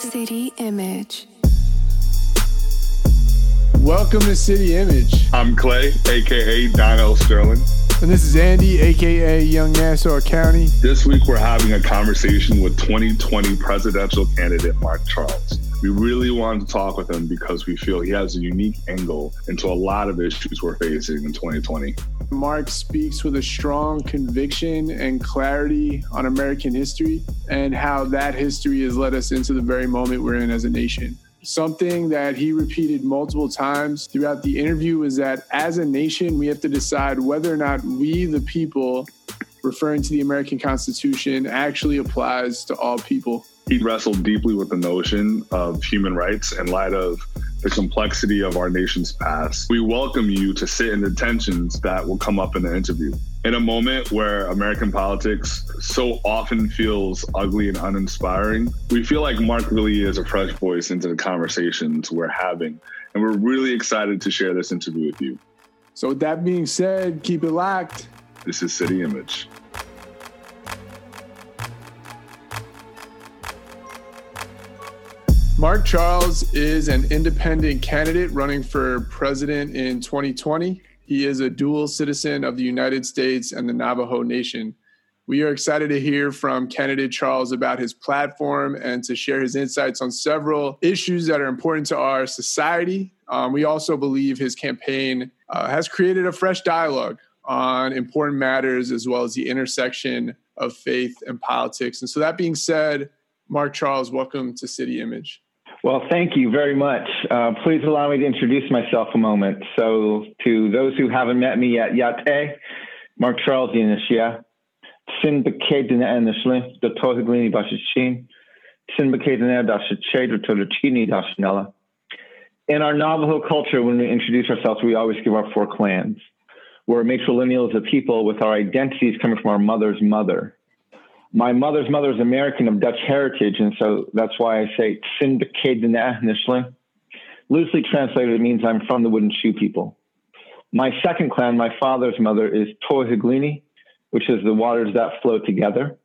City Image. Welcome to City Image. I'm Clay, aka Donnell Sterling. And this is Andy, aka Young Nassau County. This week we're having a conversation with 2020 presidential candidate Mark Charles. We really wanted to talk with him because we feel he has a unique angle into a lot of issues we're facing in 2020. Mark speaks with a strong conviction and clarity on American history and how that history has led us into the very moment we're in as a nation. Something that he repeated multiple times throughout the interview was that as a nation, we have to decide whether or not we, the people, referring to the American Constitution, actually applies to all people he wrestled deeply with the notion of human rights in light of the complexity of our nation's past. We welcome you to sit in the tensions that will come up in the interview. In a moment where American politics so often feels ugly and uninspiring, we feel like Mark really is a fresh voice into the conversations we're having. And we're really excited to share this interview with you. So, with that being said, keep it locked. This is City Image. Mark Charles is an independent candidate running for president in 2020. He is a dual citizen of the United States and the Navajo Nation. We are excited to hear from candidate Charles about his platform and to share his insights on several issues that are important to our society. Um, we also believe his campaign uh, has created a fresh dialogue on important matters as well as the intersection of faith and politics. And so, that being said, Mark Charles, welcome to City Image. Well, thank you very much. Uh, please allow me to introduce myself a moment. So, to those who haven't met me yet, Yate, Mark Charles Yanishia, Sin Bakadina Anishli, the Tohiglini Bashichin, Sin Bakadina Dashiche, the Tolachini Dashnella. In our Navajo culture, when we introduce ourselves, we always give our four clans. We're matrilineals of people with our identities coming from our mother's mother my mother's mother is American of Dutch heritage, and so that's why I say Sindikadinahnishle. Loosely translated, it means I'm from the wooden shoe people. My second clan, my father's mother, is Tohiglini, which is the waters that flow together.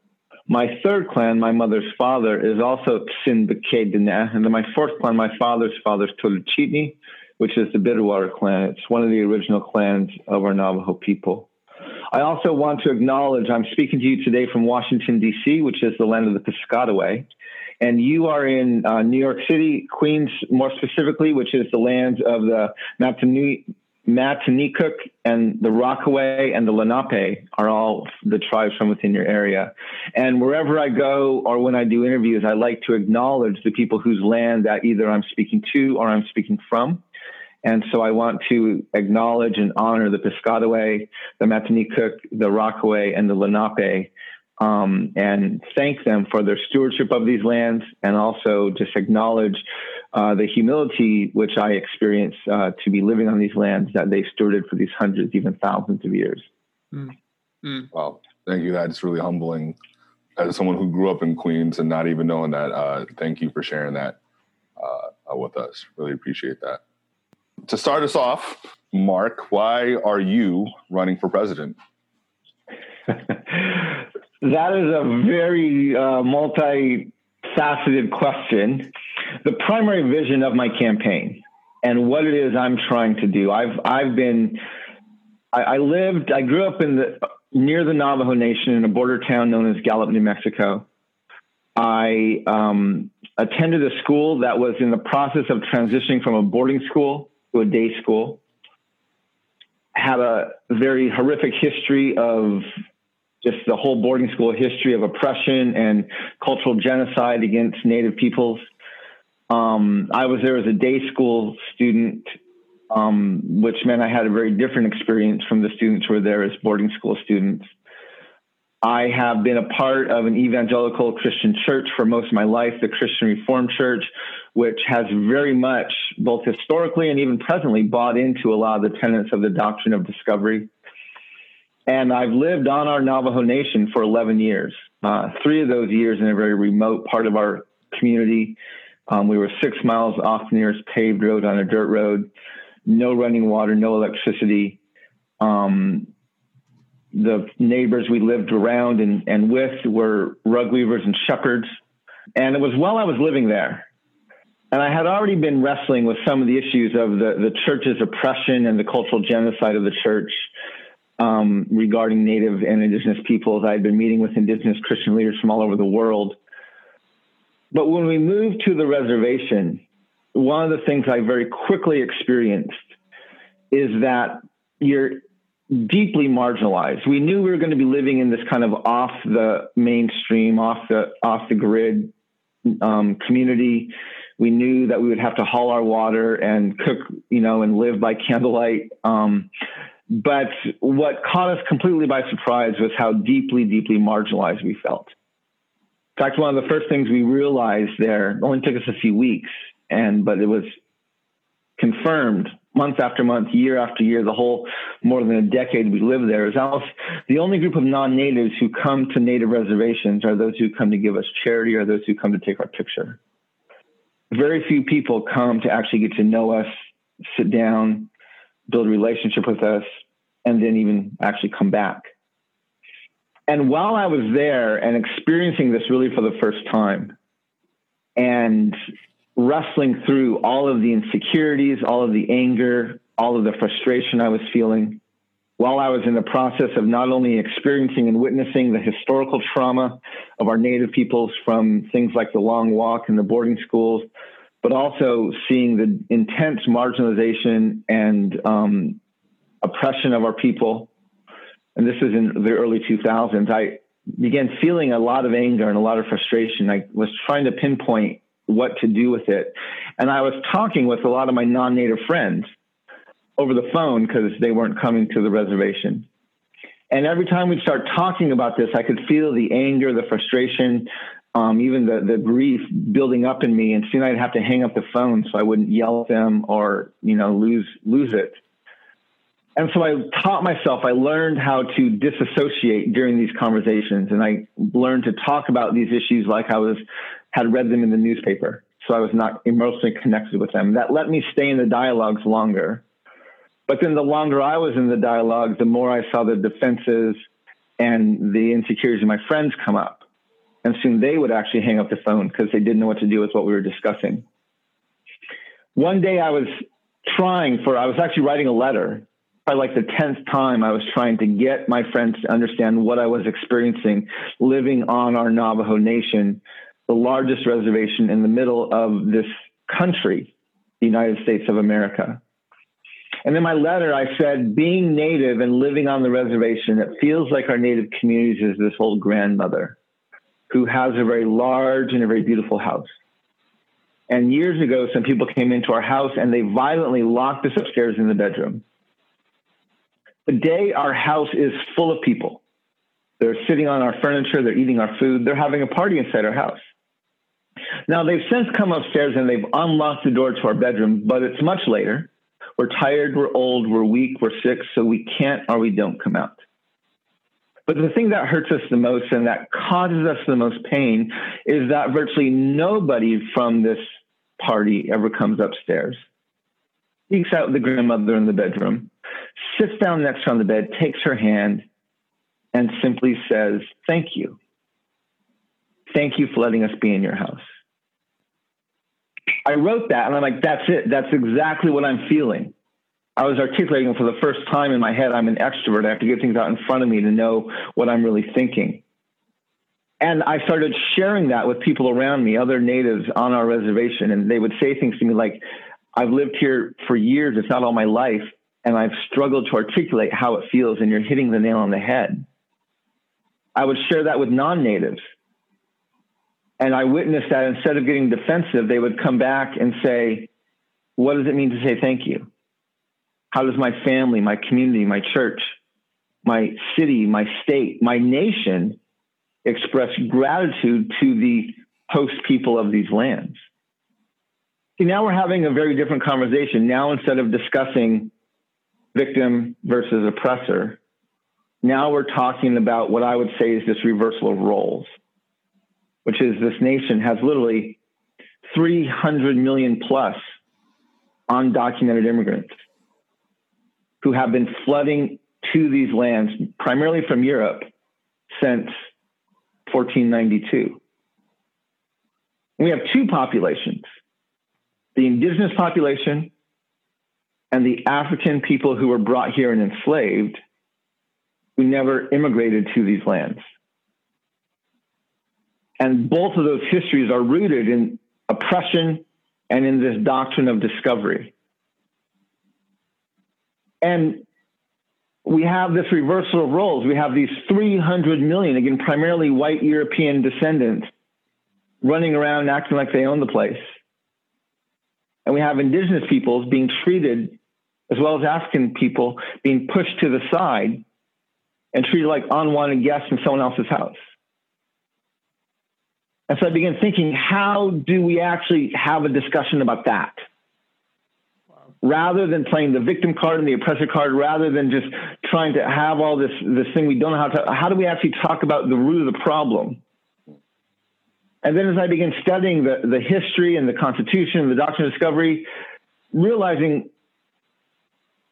My third clan, my mother's father, is also Tsinbakadinah. And then my fourth clan, my father's father, is Toluchitni, which is the Bitterwater clan. It's one of the original clans of our Navajo people. I also want to acknowledge I'm speaking to you today from Washington, D.C., which is the land of the Piscataway. And you are in uh, New York City, Queens, more specifically, which is the lands of the Matinecock and the Rockaway and the Lenape are all the tribes from within your area. And wherever I go or when I do interviews, I like to acknowledge the people whose land that either I'm speaking to or I'm speaking from. And so I want to acknowledge and honor the Piscataway, the Matinecock, the Rockaway, and the Lenape, um, and thank them for their stewardship of these lands, and also just acknowledge uh, the humility which I experience uh, to be living on these lands that they stewarded for these hundreds, even thousands of years. Mm. Mm. Wow, thank you. That's really humbling. As someone who grew up in Queens and not even knowing that, uh, thank you for sharing that uh, with us. Really appreciate that to start us off, Mark, why are you running for president? that is a very uh, multifaceted question. The primary vision of my campaign and what it is I'm trying to do. I've I've been I, I lived I grew up in the near the Navajo Nation in a border town known as Gallup, New Mexico. I um, attended a school that was in the process of transitioning from a boarding school to a day school. Had a very horrific history of just the whole boarding school history of oppression and cultural genocide against Native peoples. Um, I was there as a day school student, um, which meant I had a very different experience from the students who were there as boarding school students. I have been a part of an evangelical Christian church for most of my life, the Christian Reformed Church, which has very much, both historically and even presently, bought into a lot of the tenets of the doctrine of discovery. And I've lived on our Navajo Nation for 11 years, uh, three of those years in a very remote part of our community. Um, we were six miles off the nearest paved road on a dirt road, no running water, no electricity. Um, the neighbors we lived around and, and with were rug weavers and shepherds And it was while I was living there. And I had already been wrestling with some of the issues of the, the church's oppression and the cultural genocide of the church um, regarding Native and Indigenous peoples. I had been meeting with Indigenous Christian leaders from all over the world. But when we moved to the reservation, one of the things I very quickly experienced is that you're deeply marginalized. We knew we were going to be living in this kind of off the mainstream, off the off the grid um, community. We knew that we would have to haul our water and cook, you know, and live by candlelight. Um, but what caught us completely by surprise was how deeply, deeply marginalized we felt. In fact, one of the first things we realized there only took us a few weeks, and but it was confirmed month after month, year after year, the whole more than a decade we lived there, is almost the only group of non-natives who come to native reservations are those who come to give us charity or those who come to take our picture. Very few people come to actually get to know us, sit down, build a relationship with us, and then even actually come back. And while I was there and experiencing this really for the first time, and wrestling through all of the insecurities, all of the anger, all of the frustration I was feeling, while I was in the process of not only experiencing and witnessing the historical trauma of our Native peoples from things like the long walk and the boarding schools, but also seeing the intense marginalization and um, oppression of our people. And this was in the early 2000s. I began feeling a lot of anger and a lot of frustration. I was trying to pinpoint what to do with it. And I was talking with a lot of my non native friends over the phone because they weren't coming to the reservation. And every time we'd start talking about this, I could feel the anger, the frustration, um, even the, the grief building up in me. And soon I'd have to hang up the phone so I wouldn't yell at them or, you know, lose, lose it. And so I taught myself, I learned how to disassociate during these conversations. And I learned to talk about these issues like I was, had read them in the newspaper. So I was not emotionally connected with them. That let me stay in the dialogues longer. But then the longer I was in the dialogue, the more I saw the defenses and the insecurities of my friends come up. And soon they would actually hang up the phone because they didn't know what to do with what we were discussing. One day I was trying for, I was actually writing a letter. Probably like the 10th time I was trying to get my friends to understand what I was experiencing living on our Navajo Nation, the largest reservation in the middle of this country, the United States of America. And in my letter, I said, being native and living on the reservation, it feels like our native communities is this old grandmother who has a very large and a very beautiful house. And years ago, some people came into our house and they violently locked us upstairs in the bedroom. Today, our house is full of people. They're sitting on our furniture, they're eating our food, they're having a party inside our house. Now, they've since come upstairs and they've unlocked the door to our bedroom, but it's much later. We're tired, we're old, we're weak, we're sick, so we can't or we don't come out. But the thing that hurts us the most and that causes us the most pain is that virtually nobody from this party ever comes upstairs, seeks out the grandmother in the bedroom, sits down next to her on the bed, takes her hand, and simply says, Thank you. Thank you for letting us be in your house. I wrote that and I'm like, that's it. That's exactly what I'm feeling. I was articulating for the first time in my head. I'm an extrovert. I have to get things out in front of me to know what I'm really thinking. And I started sharing that with people around me, other natives on our reservation. And they would say things to me like, I've lived here for years, if not all my life, and I've struggled to articulate how it feels, and you're hitting the nail on the head. I would share that with non natives. And I witnessed that instead of getting defensive, they would come back and say, What does it mean to say thank you? How does my family, my community, my church, my city, my state, my nation express gratitude to the host people of these lands? See, now we're having a very different conversation. Now, instead of discussing victim versus oppressor, now we're talking about what I would say is this reversal of roles, which is this nation has literally 300 million plus undocumented immigrants who have been flooding to these lands, primarily from Europe, since 1492. We have two populations the indigenous population and the African people who were brought here and enslaved who never immigrated to these lands. And both of those histories are rooted in oppression and in this doctrine of discovery. And we have this reversal of roles. We have these 300 million, again, primarily white European descendants, running around acting like they own the place. And we have indigenous peoples being treated, as well as African people, being pushed to the side and treated like unwanted guests in someone else's house. And so I began thinking, how do we actually have a discussion about that? Rather than playing the victim card and the oppressor card, rather than just trying to have all this this thing we don't know how to, how do we actually talk about the root of the problem? And then as I began studying the, the history and the Constitution and the Doctrine of Discovery, realizing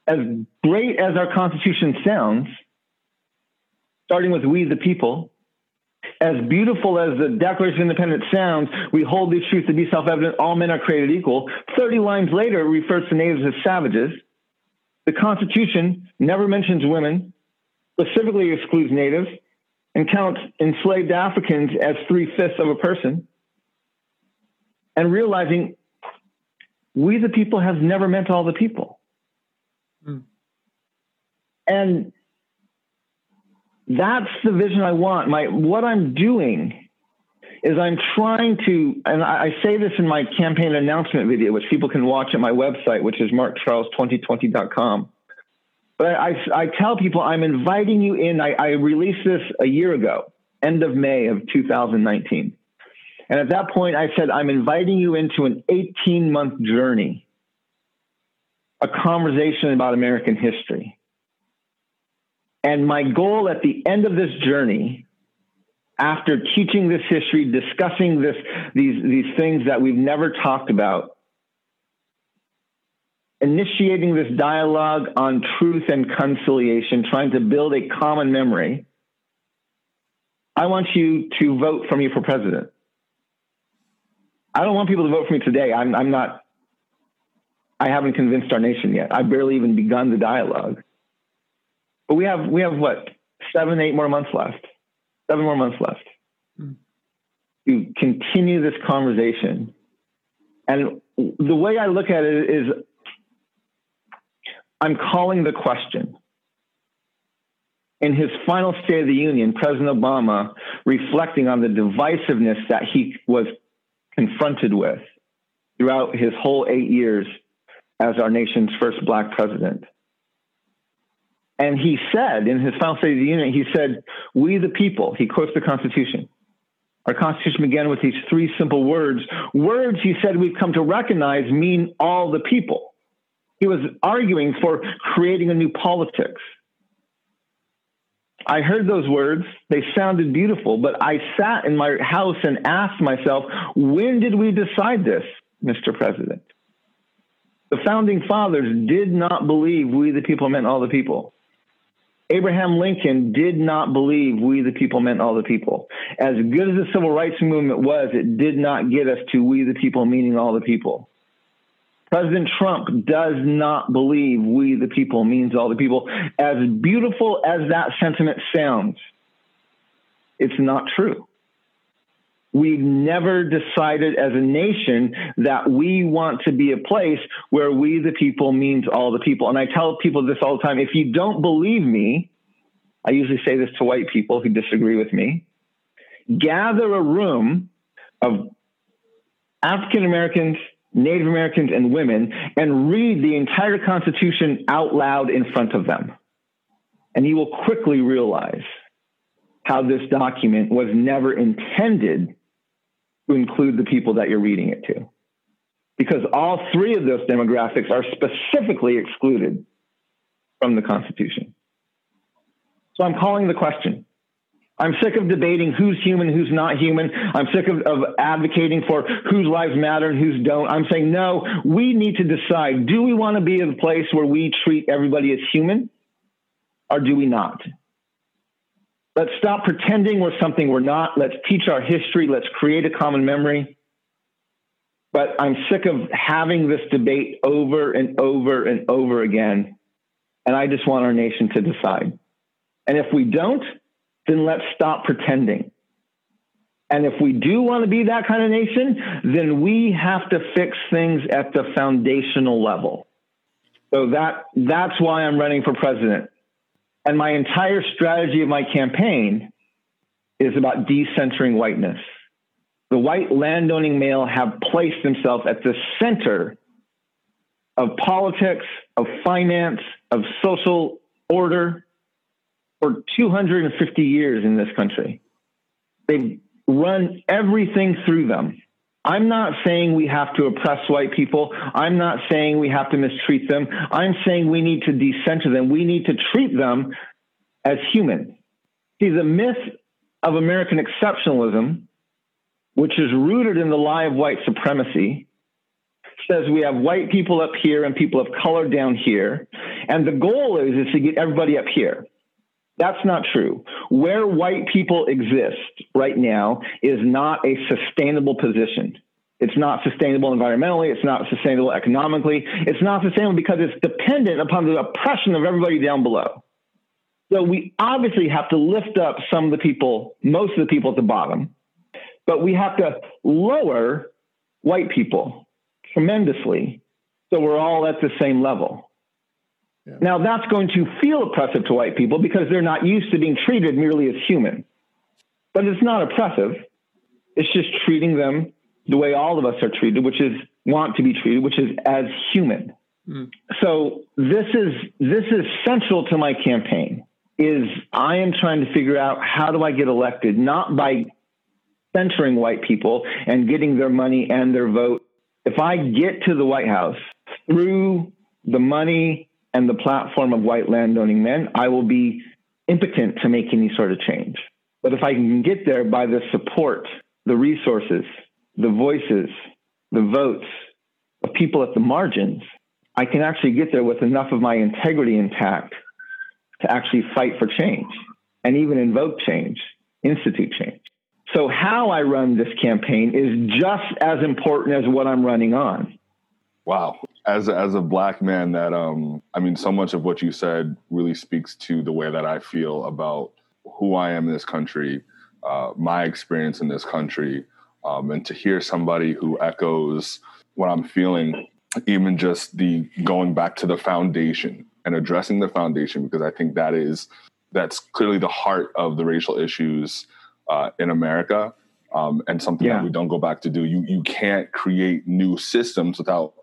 as great as our Constitution sounds, starting with we the people, as beautiful as the Declaration of Independence sounds, we hold these truths to be self evident all men are created equal. 30 lines later, it refers to natives as savages. The Constitution never mentions women, specifically excludes natives, and counts enslaved Africans as three fifths of a person. And realizing we the people has never meant all the people. Mm. And that's the vision I want. My what I'm doing is I'm trying to, and I, I say this in my campaign announcement video, which people can watch at my website, which is markcharles2020.com. But I, I tell people I'm inviting you in. I, I released this a year ago, end of May of 2019. And at that point, I said, I'm inviting you into an 18 month journey, a conversation about American history. And my goal at the end of this journey, after teaching this history, discussing this, these, these things that we've never talked about, initiating this dialogue on truth and conciliation, trying to build a common memory, I want you to vote for me for president. I don't want people to vote for me today. I'm, I'm not, I haven't convinced our nation yet. I've barely even begun the dialogue. But we have we have what seven, eight more months left. Seven more months left mm. to continue this conversation. And the way I look at it is I'm calling the question. In his final State of the Union, President Obama, reflecting on the divisiveness that he was confronted with throughout his whole eight years as our nation's first black president, and he said in his final State of the Union, he said, We the people, he quotes the Constitution. Our Constitution began with these three simple words. Words, he said, we've come to recognize mean all the people. He was arguing for creating a new politics. I heard those words. They sounded beautiful, but I sat in my house and asked myself, when did we decide this, Mr. President? The founding fathers did not believe we the people meant all the people. Abraham Lincoln did not believe we the people meant all the people. As good as the civil rights movement was, it did not get us to we the people meaning all the people. President Trump does not believe we the people means all the people. As beautiful as that sentiment sounds, it's not true. We've never decided as a nation that we want to be a place where we, the people, means all the people. And I tell people this all the time. If you don't believe me, I usually say this to white people who disagree with me gather a room of African Americans, Native Americans, and women and read the entire Constitution out loud in front of them. And you will quickly realize how this document was never intended include the people that you're reading it to. Because all three of those demographics are specifically excluded from the Constitution. So I'm calling the question. I'm sick of debating who's human, who's not human. I'm sick of, of, advocating for whose lives matter and whose don't. I'm saying, no, we need to decide do we want to be in a place where we treat everybody as human or do we not? Let's stop pretending we're something we're not. Let's teach our history. Let's create a common memory. But I'm sick of having this debate over and over and over again. And I just want our nation to decide. And if we don't, then let's stop pretending. And if we do want to be that kind of nation, then we have to fix things at the foundational level. So that that's why I'm running for president. And my entire strategy of my campaign is about decentering whiteness. The white landowning male have placed themselves at the center of politics, of finance, of social order for 250 years in this country. They've run everything through them. I'm not saying we have to oppress white people. I'm not saying we have to mistreat them. I'm saying we need to decenter them. We need to treat them as human. See, the myth of American exceptionalism, which is rooted in the lie of white supremacy, says we have white people up here and people of color down here. And the goal is, is to get everybody up here. That's not true. Where white people exist right now is not a sustainable position. It's not sustainable environmentally. It's not sustainable economically. It's not sustainable because it's dependent upon the oppression of everybody down below. So we obviously have to lift up some of the people, most of the people at the bottom, but we have to lower white people tremendously so we're all at the same level. Yeah. Now, that's going to feel oppressive to white people because they're not used to being treated merely as human. But it's not oppressive. It's just treating them the way all of us are treated, which is want to be treated, which is as human. Mm. So this is this is central to my campaign. Is I am trying to figure out how do I get elected, not by centering white people and getting their money and their vote. If I get to the White House through the money and the platform of white landowning men, I will be impotent to make any sort of change. But if I can get there by the support, the resources, the voices, the votes of people at the margins, I can actually get there with enough of my integrity intact to actually fight for change and even invoke change, institute change. So, how I run this campaign is just as important as what I'm running on. Wow as a, as a black man that um i mean so much of what you said really speaks to the way that i feel about who i am in this country uh, my experience in this country um, and to hear somebody who echoes what i'm feeling even just the going back to the foundation and addressing the foundation because i think that is that's clearly the heart of the racial issues uh, in america um, and something yeah. that we don't go back to do you you can't create new systems without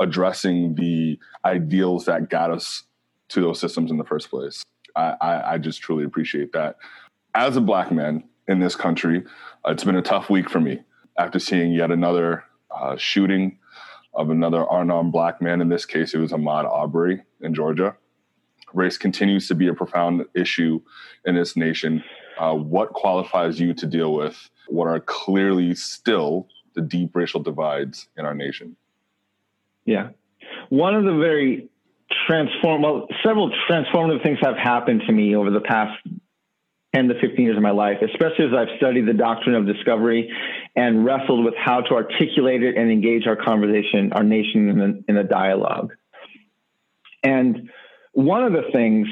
addressing the ideals that got us to those systems in the first place. I, I, I just truly appreciate that. As a black man in this country, uh, it's been a tough week for me after seeing yet another uh, shooting of another unarmed black man. In this case, it was Ahmaud Arbery in Georgia. Race continues to be a profound issue in this nation. Uh, what qualifies you to deal with what are clearly still the deep racial divides in our nation? Yeah. One of the very transform well, several transformative things have happened to me over the past 10 to 15 years of my life, especially as I've studied the doctrine of discovery and wrestled with how to articulate it and engage our conversation, our nation in a, in a dialogue. And one of the things,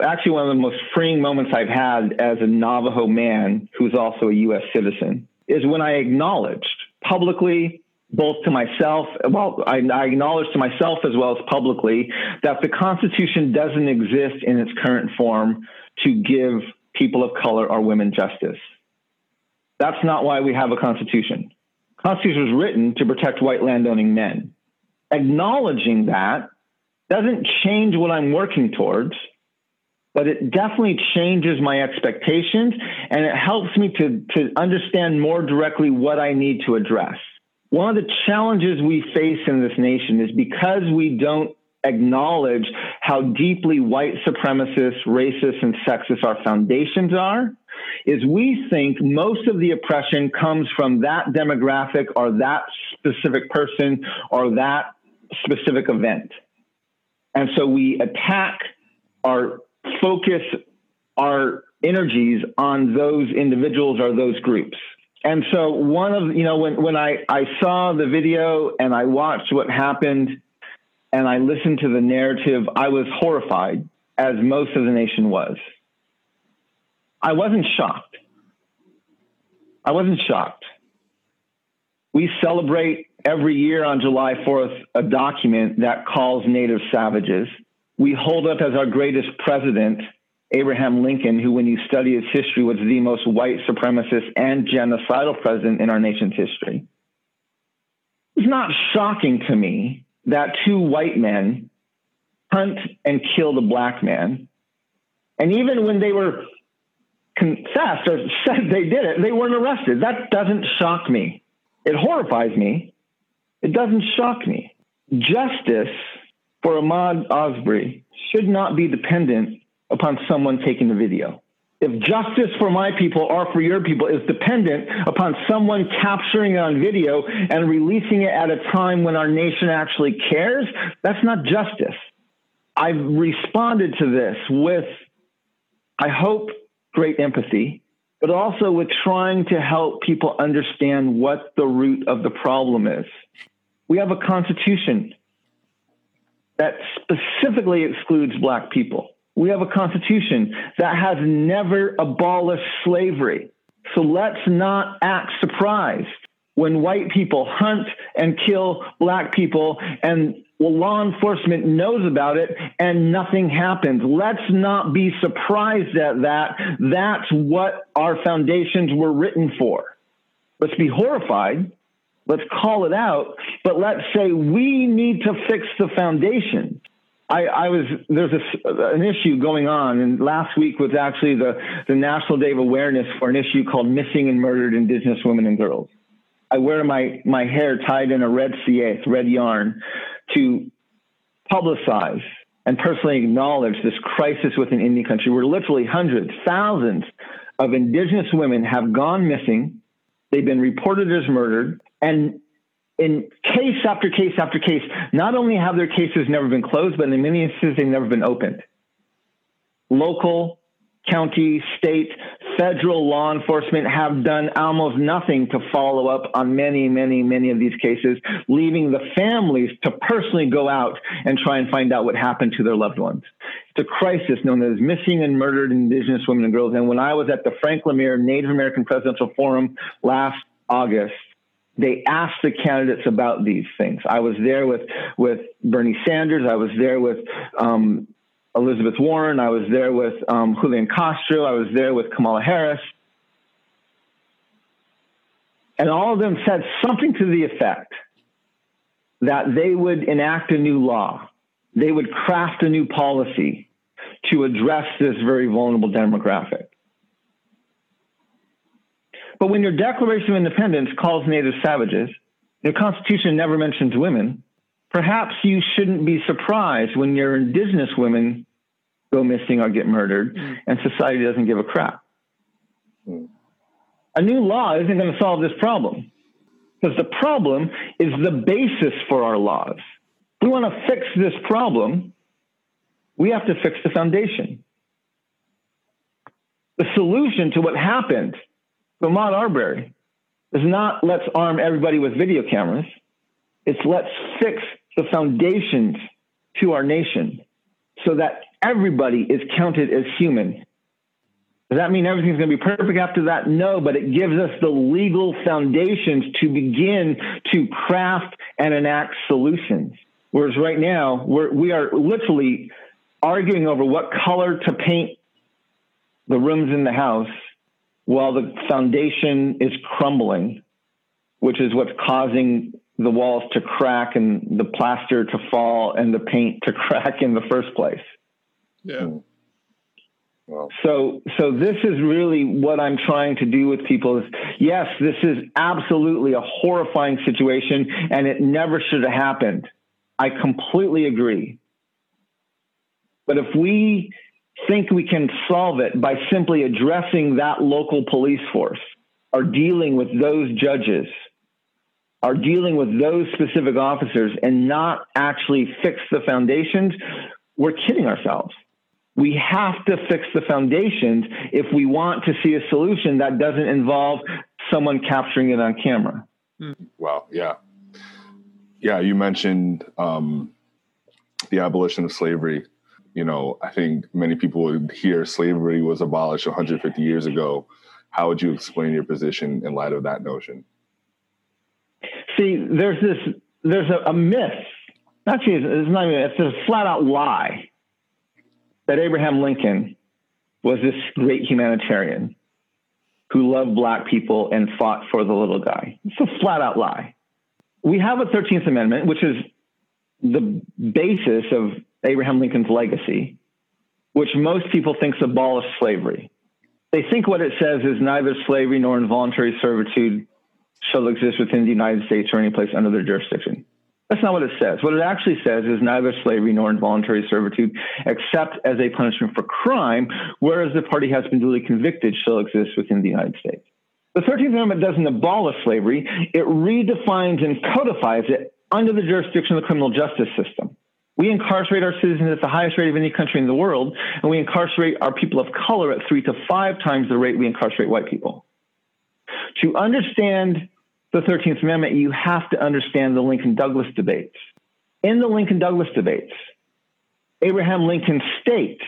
actually, one of the most freeing moments I've had as a Navajo man who's also a U.S. citizen is when I acknowledged publicly both to myself, well, I, I, acknowledge to myself as well as publicly that the Constitution doesn't exist in its current form to give people of color or women justice. That's not why we have a Constitution. Constitution was written to protect white landowning men. Acknowledging that doesn't change what I'm working towards, but it definitely changes my expectations and it helps me to, to understand more directly what I need to address. One of the challenges we face in this nation is because we don't acknowledge how deeply white supremacist, racist, and sexist our foundations are, is we think most of the oppression comes from that demographic or that specific person or that specific event. And so we attack our focus our energies on those individuals or those groups. And so one of you know when when I I saw the video and I watched what happened and I listened to the narrative, I was horrified, as most of the nation was. I wasn't shocked. I wasn't shocked. We celebrate every year on July 4th a document that calls Native savages. We hold up as our greatest president Abraham Lincoln, who, when you study his history, was the most white supremacist and genocidal president in our nation's history. It's not shocking to me that two white men hunt and kill the black man. And even when they were confessed or said they did it, they weren't arrested. That doesn't shock me. It horrifies me. It doesn't shock me. Justice for Ahmaud Arbery should not be dependent upon someone taking the video. If justice for my people or for your people is dependent upon someone capturing it on video and releasing it at a time when our nation actually cares, that's not justice. I've responded to this with, I hope, great empathy, but also with trying to help people understand what the root of the problem is. We have a constitution that specifically excludes Black people. We have a constitution that has never abolished slavery. So let's not act surprised when white people hunt and kill black people and well, law enforcement knows about it and nothing happens. Let's not be surprised at that. That's what our foundations were written for. Let's be horrified. Let's call it out. But let's say we need to fix the foundation. I, I, was there's a, an issue going on, and last week was actually the the National Day of Awareness for an issue called Missing and Murdered Indigenous Women and Girls. I wear my my hair tied in a red CA, red yarn, to publicize and personally acknowledge this crisis within Indian country, where literally hundreds, thousands of Indigenous women have gone missing. They've been reported as murdered, and in case after case after case, not only have their cases never been closed, but in many instances, they've never been opened. Local, county, state, federal law enforcement have done almost nothing to follow up on many, many, many of these cases, leaving the families to personally go out and try and find out what happened to their loved ones. It's a crisis known as missing and murdered Indigenous women and girls. And when I was at the Frank LaMere Native American Presidential Forum last August, they asked the candidates about these things. I was there with with Bernie Sanders. I was there with um, Elizabeth Warren. I was there with um, Julian Castro. I was there with Kamala Harris. And all of them said something to the effect that they would enact a new law, they would craft a new policy to address this very vulnerable demographic. But when your Declaration of Independence calls native savages, your Constitution never mentions women, perhaps you shouldn't be surprised when your indigenous women go missing or get murdered mm. and society doesn't give a crap. Mm. A new law isn't going to solve this problem because the problem is the basis for our laws. If we want to fix this problem, we have to fix the foundation. The solution to what happened Ahmaud Arbery is not let's arm everybody with video cameras. It's let's fix the foundations to our nation so that everybody is counted as human. Does that mean everything's going to be perfect after that? No, but it gives us the legal foundations to begin to craft and enact solutions. Whereas right now, we're, we are literally arguing over what color to paint the rooms in the house while the foundation is crumbling, which is what's causing the walls to crack and the plaster to fall and the paint to crack in the first place. Yeah. Wow. So, so this is really what I'm trying to do with people is yes, this is absolutely a horrifying situation and it never should have happened. I completely agree. But if we think we can solve it by simply addressing that local police force or dealing with those judges are dealing with those specific officers and not actually fix the foundations, we're kidding ourselves. We have to fix the foundations if we want to see a solution that doesn't involve someone capturing it on camera. Wow. Yeah. Yeah. You mentioned um, the abolition of slavery. You know, I think many people would hear slavery was abolished 150 years ago. How would you explain your position in light of that notion? See, there's this, there's a, a myth. Actually, it's not even, it's a flat out lie that Abraham Lincoln was this great humanitarian who loved black people and fought for the little guy. It's a flat out lie. We have a 13th Amendment, which is the basis of Abraham Lincoln's legacy, which most people think abolished slavery. They think what it says is neither slavery nor involuntary servitude shall exist within the United States or any place under their jurisdiction. That's not what it says. What it actually says is neither slavery nor involuntary servitude, except as a punishment for crime, whereas the party has been duly convicted, shall exist within the United States. The 13th Amendment doesn't abolish slavery, it redefines and codifies it under the jurisdiction of the criminal justice system. We incarcerate our citizens at the highest rate of any country in the world, and we incarcerate our people of color at three to five times the rate we incarcerate white people. To understand the 13th Amendment, you have to understand the Lincoln Douglas debates. In the Lincoln Douglas debates, Abraham Lincoln states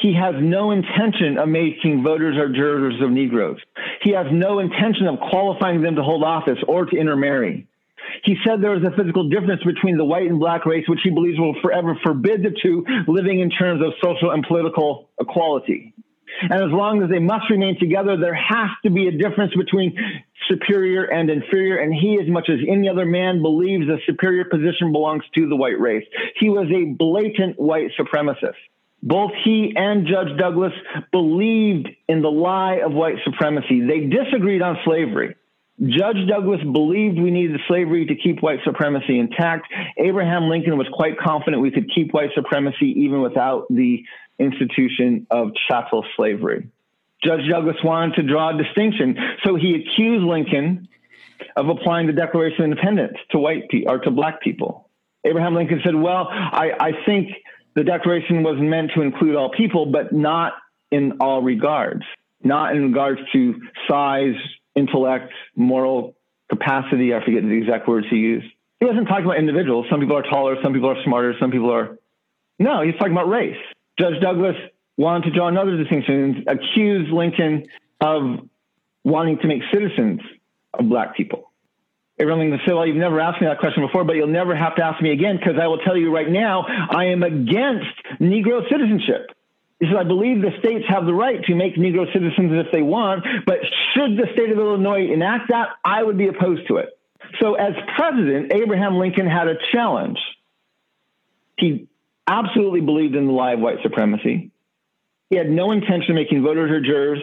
he has no intention of making voters or jurors of Negroes. He has no intention of qualifying them to hold office or to intermarry. He said there is a physical difference between the white and black race, which he believes will forever forbid the two living in terms of social and political equality. And as long as they must remain together, there has to be a difference between superior and inferior. And he, as much as any other man, believes the superior position belongs to the white race. He was a blatant white supremacist. Both he and Judge Douglas believed in the lie of white supremacy. They disagreed on slavery. Judge Douglas believed we needed slavery to keep white supremacy intact. Abraham Lincoln was quite confident we could keep white supremacy even without the institution of chattel slavery. Judge Douglas wanted to draw a distinction, so he accused Lincoln of applying the Declaration of Independence to white people or to black people. Abraham Lincoln said, "Well, I, I think the Declaration was meant to include all people, but not in all regards, not in regards to size, intellect, moral capacity. I forget the exact words he used. He wasn't talking about individuals. Some people are taller, some people are smarter, some people are. No, he's talking about race. Judge Douglas wanted to draw another distinction and accuse Lincoln of wanting to make citizens of black people. Abraham Lincoln said, Well, you've never asked me that question before, but you'll never have to ask me again because I will tell you right now, I am against Negro citizenship. He said, I believe the states have the right to make Negro citizens if they want, but should the state of Illinois enact that, I would be opposed to it. So, as president, Abraham Lincoln had a challenge. He absolutely believed in the lie of white supremacy. He had no intention of making voters or jurors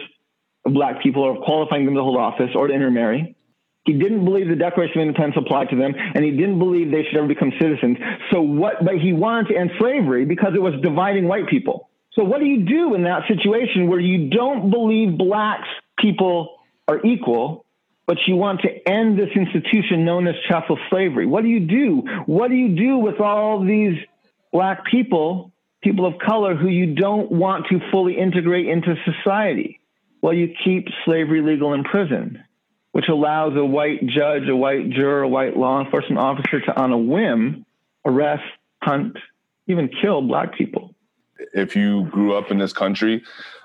of black people or of qualifying them to hold office or to intermarry. He didn't believe the Declaration of Independence applied to them, and he didn't believe they should ever become citizens. So what? But he wanted to end slavery because it was dividing white people. So what do you do in that situation where you don't believe blacks people are equal, but you want to end this institution known as chattel slavery? What do you do? What do you do with all these black people, people of color who you don't want to fully integrate into society? Well, you keep slavery legal in prison, which allows a white judge, a white juror, a white law enforcement officer to, on a whim, arrest, hunt, even kill black people if you grew up in this country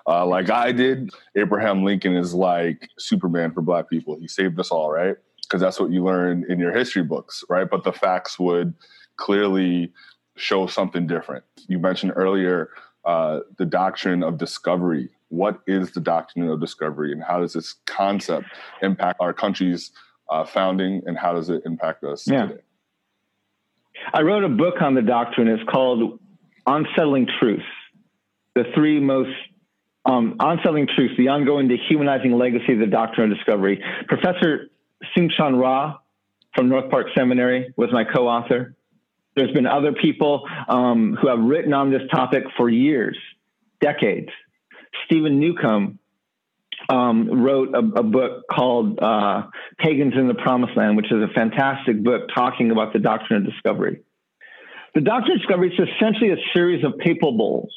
uh, like I did, Abraham Lincoln is like Superman for black people. He saved us all, right? Because that's what you learn in your history books, right? But the facts would clearly show something different. You mentioned earlier uh, the doctrine of discovery. What is the doctrine of discovery, and how does this concept impact our country's uh, founding, and how does it impact us yeah. today? I wrote a book on the doctrine. It's called Unsettling Truths the three most um, unsettling truths, the ongoing dehumanizing legacy of the doctrine of discovery. Professor Soong-Chan Rah from North Park Seminary was my co-author. There's been other people um, who have written on this topic for years, decades. Stephen Newcomb um, wrote a, a, book called uh, Pagans in the Promised Land, which is a fantastic book talking about the doctrine of discovery. The doctrine of discovery is essentially a series of papal bulls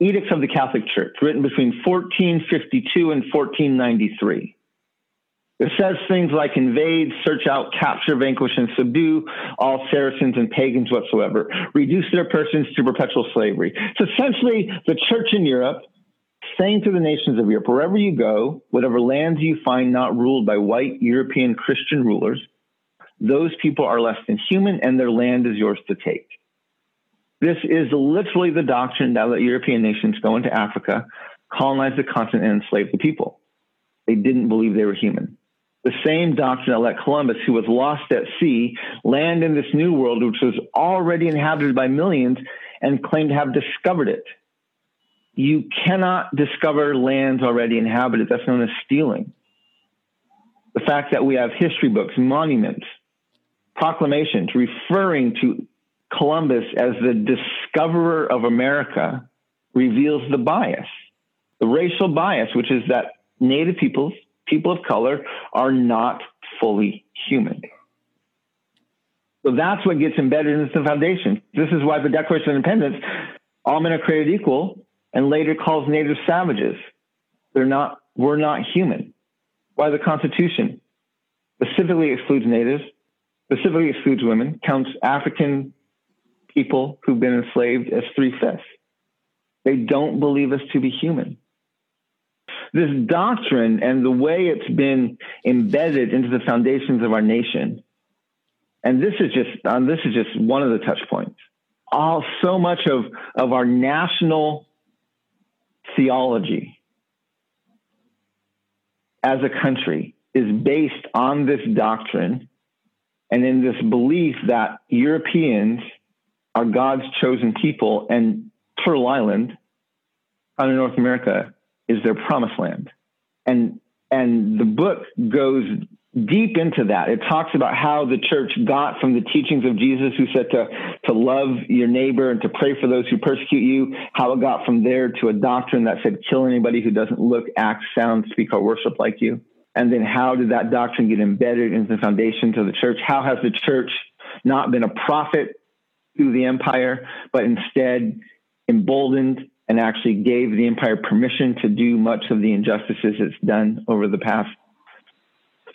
Edicts of the Catholic Church, written between 1452 and 1493. It says things like invade, search out, capture, vanquish, and subdue all Saracens and pagans whatsoever, reduce their persons to perpetual slavery. It's essentially the church in Europe saying to the nations of Europe, wherever you go, whatever lands you find not ruled by white European Christian rulers, those people are less than human and their land is yours to take. This is literally the doctrine that let European nations go into Africa, colonize the continent, and enslave the people. They didn't believe they were human. The same doctrine that let Columbus, who was lost at sea, land in this new world, which was already inhabited by millions, and claim to have discovered it. You cannot discover lands already inhabited. That's known as stealing. The fact that we have history books, monuments, proclamations referring to Columbus as the discoverer of America reveals the bias, the racial bias, which is that Native peoples, people of color, are not fully human. So that's what gets embedded into the foundation. This is why the Declaration of Independence, all men are created equal, and later calls Native savages. They're not, we're not human. Why the Constitution specifically excludes natives, specifically excludes women, counts African people who've been enslaved as three fifths. They don't believe us to be human. This doctrine and the way it's been embedded into the foundations of our nation, and this is just um, this is just one of the touch points. All so much of of our national theology as a country is based on this doctrine and in this belief that Europeans are God's chosen people, and Turtle Island, in North America, is their promised land. And and the book goes deep into that. It talks about how the church got from the teachings of Jesus, who said to, to love your neighbor and to pray for those who persecute you, how it got from there to a doctrine that said kill anybody who doesn't look, act, sound, speak, or worship like you. And then how did that doctrine get embedded into the foundations of the church? How has the church not been a prophet to the empire, but instead emboldened and actually gave the empire permission to do much of the injustices it's done over the past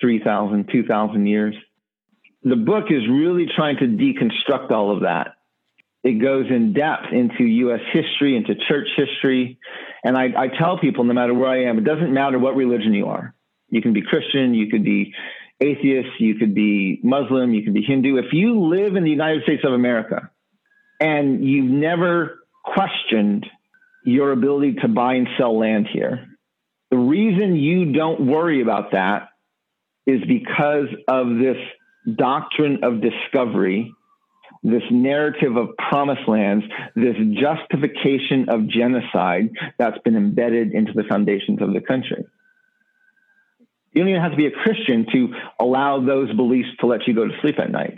3,000, 2,000 years. The book is really trying to deconstruct all of that. It goes in depth into U.S. history, into church history. And I, I tell people, no matter where I am, it doesn't matter what religion you are. You can be Christian, you could be atheist, you could be Muslim, you could be Hindu. If you live in the United States of America, and you've never questioned your ability to buy and sell land here. The reason you don't worry about that is because of this doctrine of discovery, this narrative of promised lands, this justification of genocide that's been embedded into the foundations of the country. You don't even have to be a Christian to allow those beliefs to let you go to sleep at night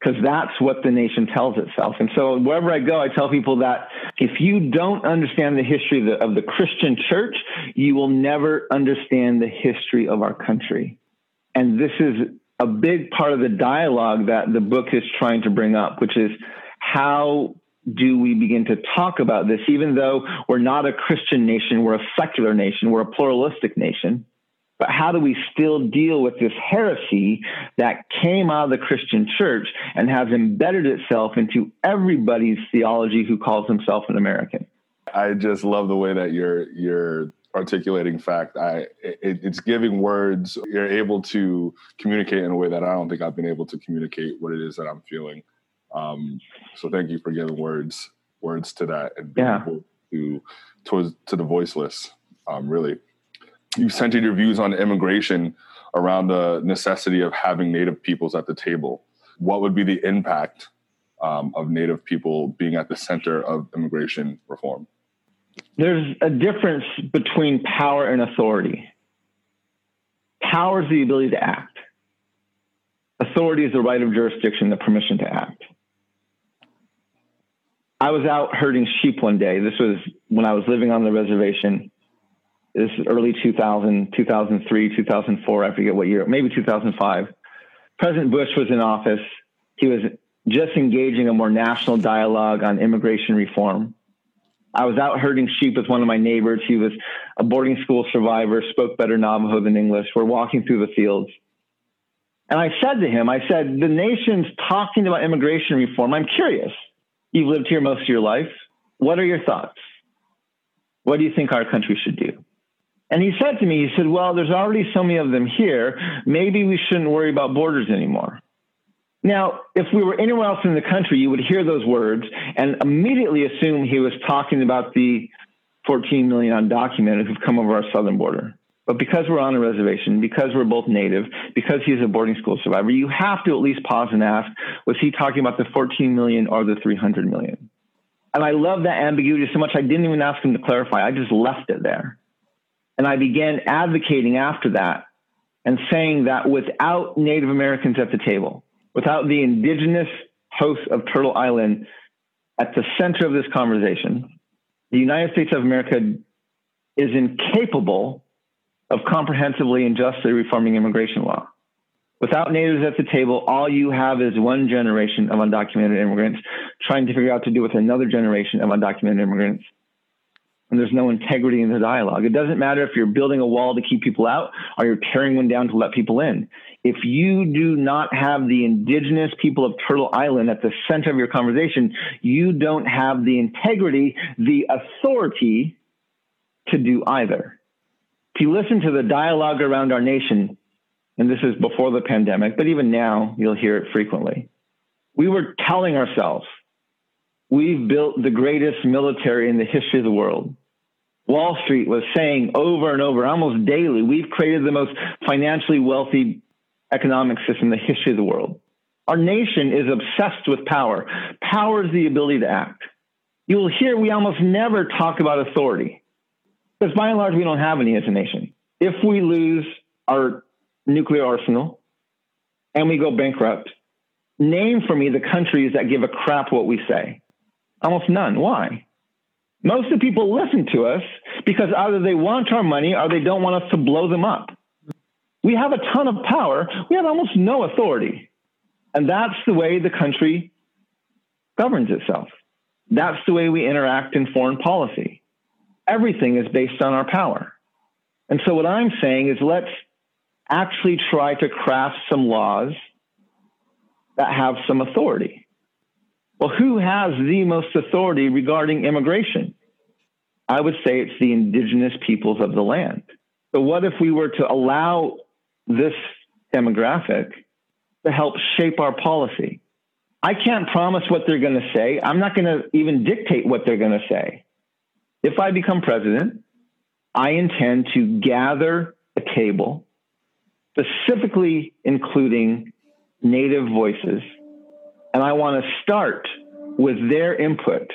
because that's what the nation tells itself. And so wherever I go, I tell people that if you don't understand the history of the, of the Christian church, you will never understand the history of our country. And this is a big part of the dialogue that the book is trying to bring up, which is how do we begin to talk about this, even though we're not a Christian nation, we're a secular nation, we're a pluralistic nation. But how do we still deal with this heresy that came out of the Christian church and has embedded itself into everybody's theology who calls himself an American? I just love the way that you're you're articulating fact. I it, it's giving words. You're able to communicate in a way that I don't think I've been able to communicate what it is that I'm feeling. Um, so thank you for giving words words to that and being yeah. able to towards to the voiceless. Um, really you centered your views on immigration around the necessity of having Native peoples at the table. What would be the impact um, of Native people being at the center of immigration reform? There's a difference between power and authority. Power is the ability to act. Authority is the right of jurisdiction, the permission to act. I was out herding sheep one day. This was when I was living on the reservation this is early 2000, 2003, 2004, I forget what year, maybe 2005. President Bush was in office. He was just engaging a more national dialogue on immigration reform. I was out herding sheep with one of my neighbors. He was a boarding school survivor, spoke better Navajo than English. We're walking through the fields. And I said to him, I said, the nation's talking about immigration reform. I'm curious. You've lived here most of your life. What are your thoughts? What do you think our country should do? And he said to me, he said, Well, there's already so many of them here. Maybe we shouldn't worry about borders anymore. Now, if we were anywhere else in the country, you would hear those words and immediately assume he was talking about the 14 million undocumented who've come over our southern border. But because we're on a reservation, because we're both native, because he's a boarding school survivor, you have to at least pause and ask, was he talking about the 14 million or the 300 million? And I love that ambiguity so much, I didn't even ask him to clarify. I just left it there. And I began advocating after that and saying that without Native Americans at the table, without the indigenous hosts of Turtle Island at the center of this conversation, the United States of America is incapable of comprehensively and justly reforming immigration law. Without natives at the table, all you have is one generation of undocumented immigrants trying to figure out to do with another generation of undocumented immigrants and there's no integrity in the dialogue. It doesn't matter if you're building a wall to keep people out or you're tearing one down to let people in. If you do not have the indigenous people of Turtle Island at the center of your conversation, you don't have the integrity, the authority to do either. If you listen to the dialogue around our nation, and this is before the pandemic, but even now you'll hear it frequently, we were telling ourselves We've built the greatest military in the history of the world. Wall Street was saying over and over, almost daily, we've created the most financially wealthy economic system in the history of the world. Our nation is obsessed with power. Power is the ability to act. You will hear we almost never talk about authority because by and large, we don't have any as a nation. If we lose our nuclear arsenal and we go bankrupt, name for me the countries that give a crap what we say. Almost none. Why? Most of the people listen to us because either they want our money or they don't want us to blow them up. We have a ton of power. We have almost no authority. And that's the way the country governs itself. That's the way we interact in foreign policy. Everything is based on our power. And so, what I'm saying is let's actually try to craft some laws that have some authority. Well, who has the most authority regarding immigration? I would say it's the indigenous peoples of the land. So, what if we were to allow this demographic to help shape our policy? I can't promise what they're going to say. I'm not going to even dictate what they're going to say. If I become president, I intend to gather a table, specifically including Native voices and I want to start with their input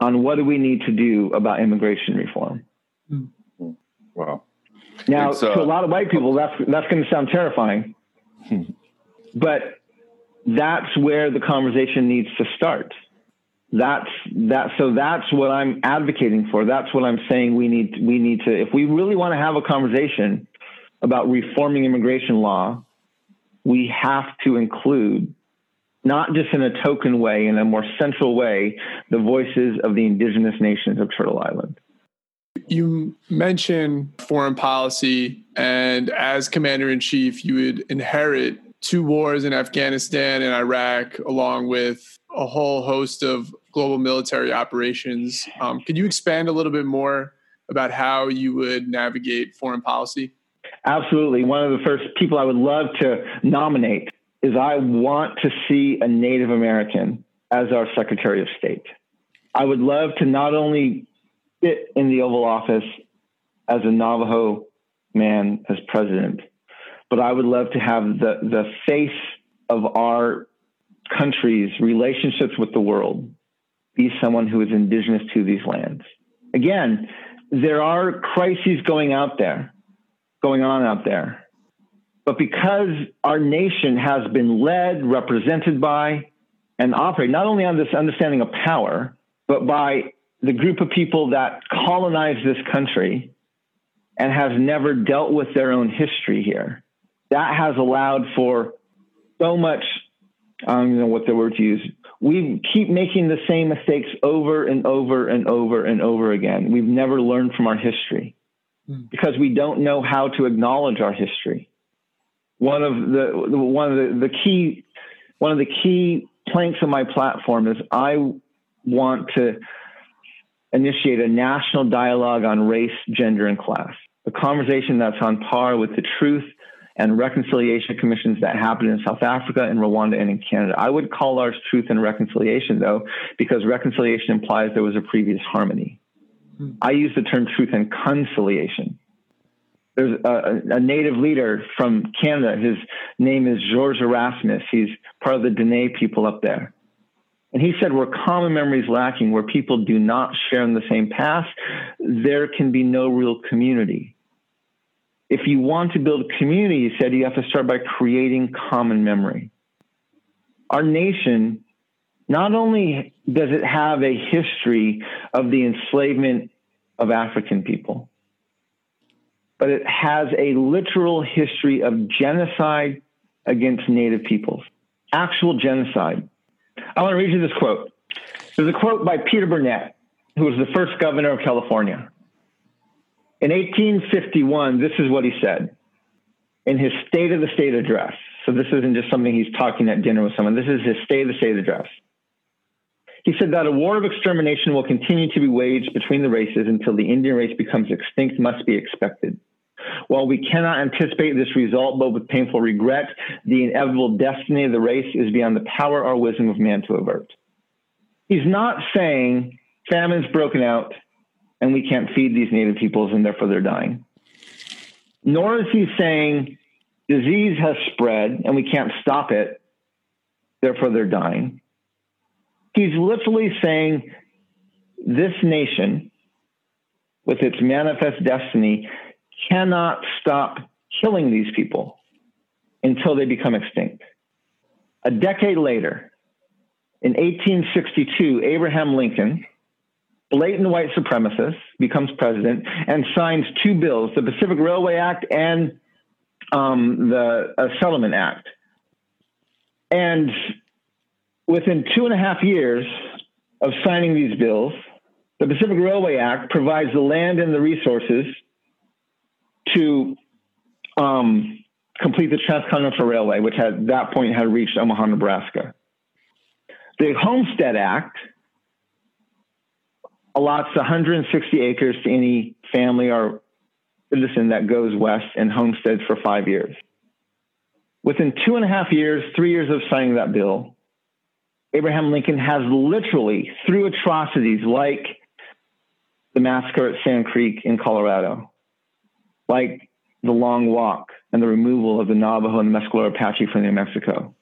on what do we need to do about immigration reform. Wow. Now, uh, to a lot of white people, that's that's going to sound terrifying, but that's where the conversation needs to start. That's that. So that's what I'm advocating for. That's what I'm saying. We need we need to if we really want to have a conversation about reforming immigration law, we have to include not just in a token way, in a more central way, the voices of the indigenous nations of Turtle Island. You mentioned foreign policy, and as commander in chief, you would inherit two wars in Afghanistan and Iraq, along with a whole host of global military operations. Um, could you expand a little bit more about how you would navigate foreign policy? Absolutely. One of the first people I would love to nominate is I want to see a Native American as our Secretary of State. I would love to not only sit in the Oval Office as a Navajo man as president, but I would love to have the, the face of our country's relationships with the world be someone who is indigenous to these lands. Again, there are crises going out there, going on out there. But because our nation has been led, represented by, and operated not only on this understanding of power, but by the group of people that colonized this country and has never dealt with their own history here. That has allowed for so much I don't know what the word to use. We keep making the same mistakes over and over and over and over again. We've never learned from our history mm. because we don't know how to acknowledge our history. One of the one of the, the key one of the key planks of my platform is I want to initiate a national dialogue on race, gender, and class. A conversation that's on par with the truth and reconciliation commissions that happened in South Africa in Rwanda and in Canada. I would call ours truth and reconciliation, though, because reconciliation implies there was a previous harmony. Hmm. I use the term truth and conciliation. There's a, a, native leader from Canada. His name is George Erasmus. He's part of the Dene people up there. And he said, where common memory is lacking, where people do not share in the same past, there can be no real community. If you want to build community, he said, you have to start by creating common memory. Our nation, not only does it have a history of the enslavement of African people, but it has a literal history of genocide against Native peoples, actual genocide. I want to read you this quote. There's a quote by Peter Burnett, who was the first governor of California. In 1851, this is what he said in his State of the State address. So this isn't just something he's talking at dinner with someone. This is his State of the State address. He said that a war of extermination will continue to be waged between the races until the Indian race becomes extinct must be expected. While we cannot anticipate this result, but with painful regret, the inevitable destiny of the race is beyond the power or wisdom of man to avert. He's not saying famine's broken out and we can't feed these native peoples and therefore they're dying. Nor is he saying disease has spread and we can't stop it, therefore they're dying. He's literally saying this nation, with its manifest destiny, cannot stop killing these people until they become extinct. A decade later, in 1862, Abraham Lincoln, blatant white supremacist, becomes president and signs two bills the Pacific Railway Act and um, the uh, Settlement Act. And within two and a half years of signing these bills, the Pacific Railway Act provides the land and the resources to um, complete the Transcontinental Railway, which at that point had reached Omaha, Nebraska. The Homestead Act allots 160 acres to any family or citizen that goes west and homesteads for five years. Within two and a half years, three years of signing that bill, Abraham Lincoln has literally, through atrocities like the massacre at Sand Creek in Colorado, like the long walk and the removal of the Navajo and the Mescalero Apache from New Mexico,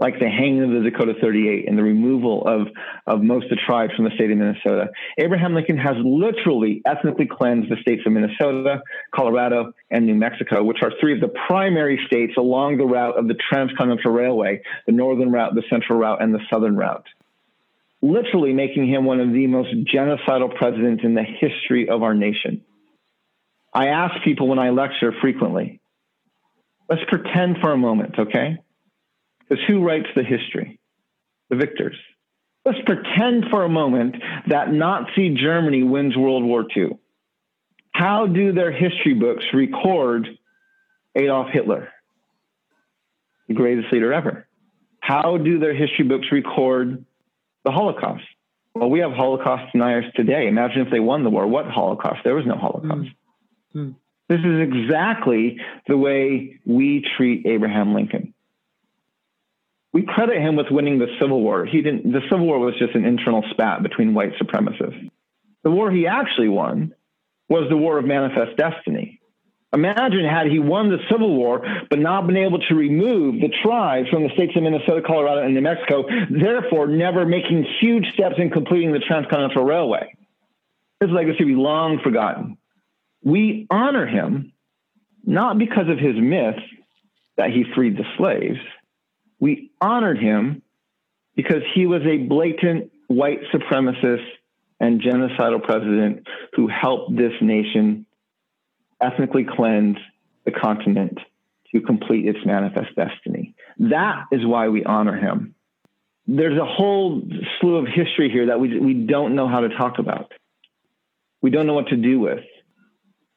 like the hanging of the Dakota 38 and the removal of, of most of the tribes from the state of Minnesota. Abraham Lincoln has literally ethnically cleansed the states of Minnesota, Colorado, and New Mexico, which are three of the primary states along the route of the Transcontinental Railway, the northern route, the central route, and the southern route. Literally making him one of the most genocidal presidents in the history of our nation. I ask people when I lecture frequently, let's pretend for a moment, okay? Because who writes the history? The victors. Let's pretend for a moment that Nazi Germany wins World War II. How do their history books record Adolf Hitler, the greatest leader ever? How do their history books record the Holocaust? Well, we have Holocaust deniers today. Imagine if they won the war. What Holocaust? There was no Holocaust. Mm. Hmm. This is exactly the way we treat Abraham Lincoln. We credit him with winning the Civil War. He didn't. The Civil War was just an internal spat between white supremacists. The war he actually won was the War of Manifest Destiny. Imagine had he won the Civil War, but not been able to remove the tribes from the states of Minnesota, Colorado, and New Mexico, therefore never making huge steps in completing the Transcontinental Railway. His legacy would be long forgotten we honor him not because of his myth that he freed the slaves. We honored him because he was a blatant white supremacist and genocidal president who helped this nation ethnically cleanse the continent to complete its manifest destiny. That is why we honor him. There's a whole slew of history here that we, we don't know how to talk about. We don't know what to do with.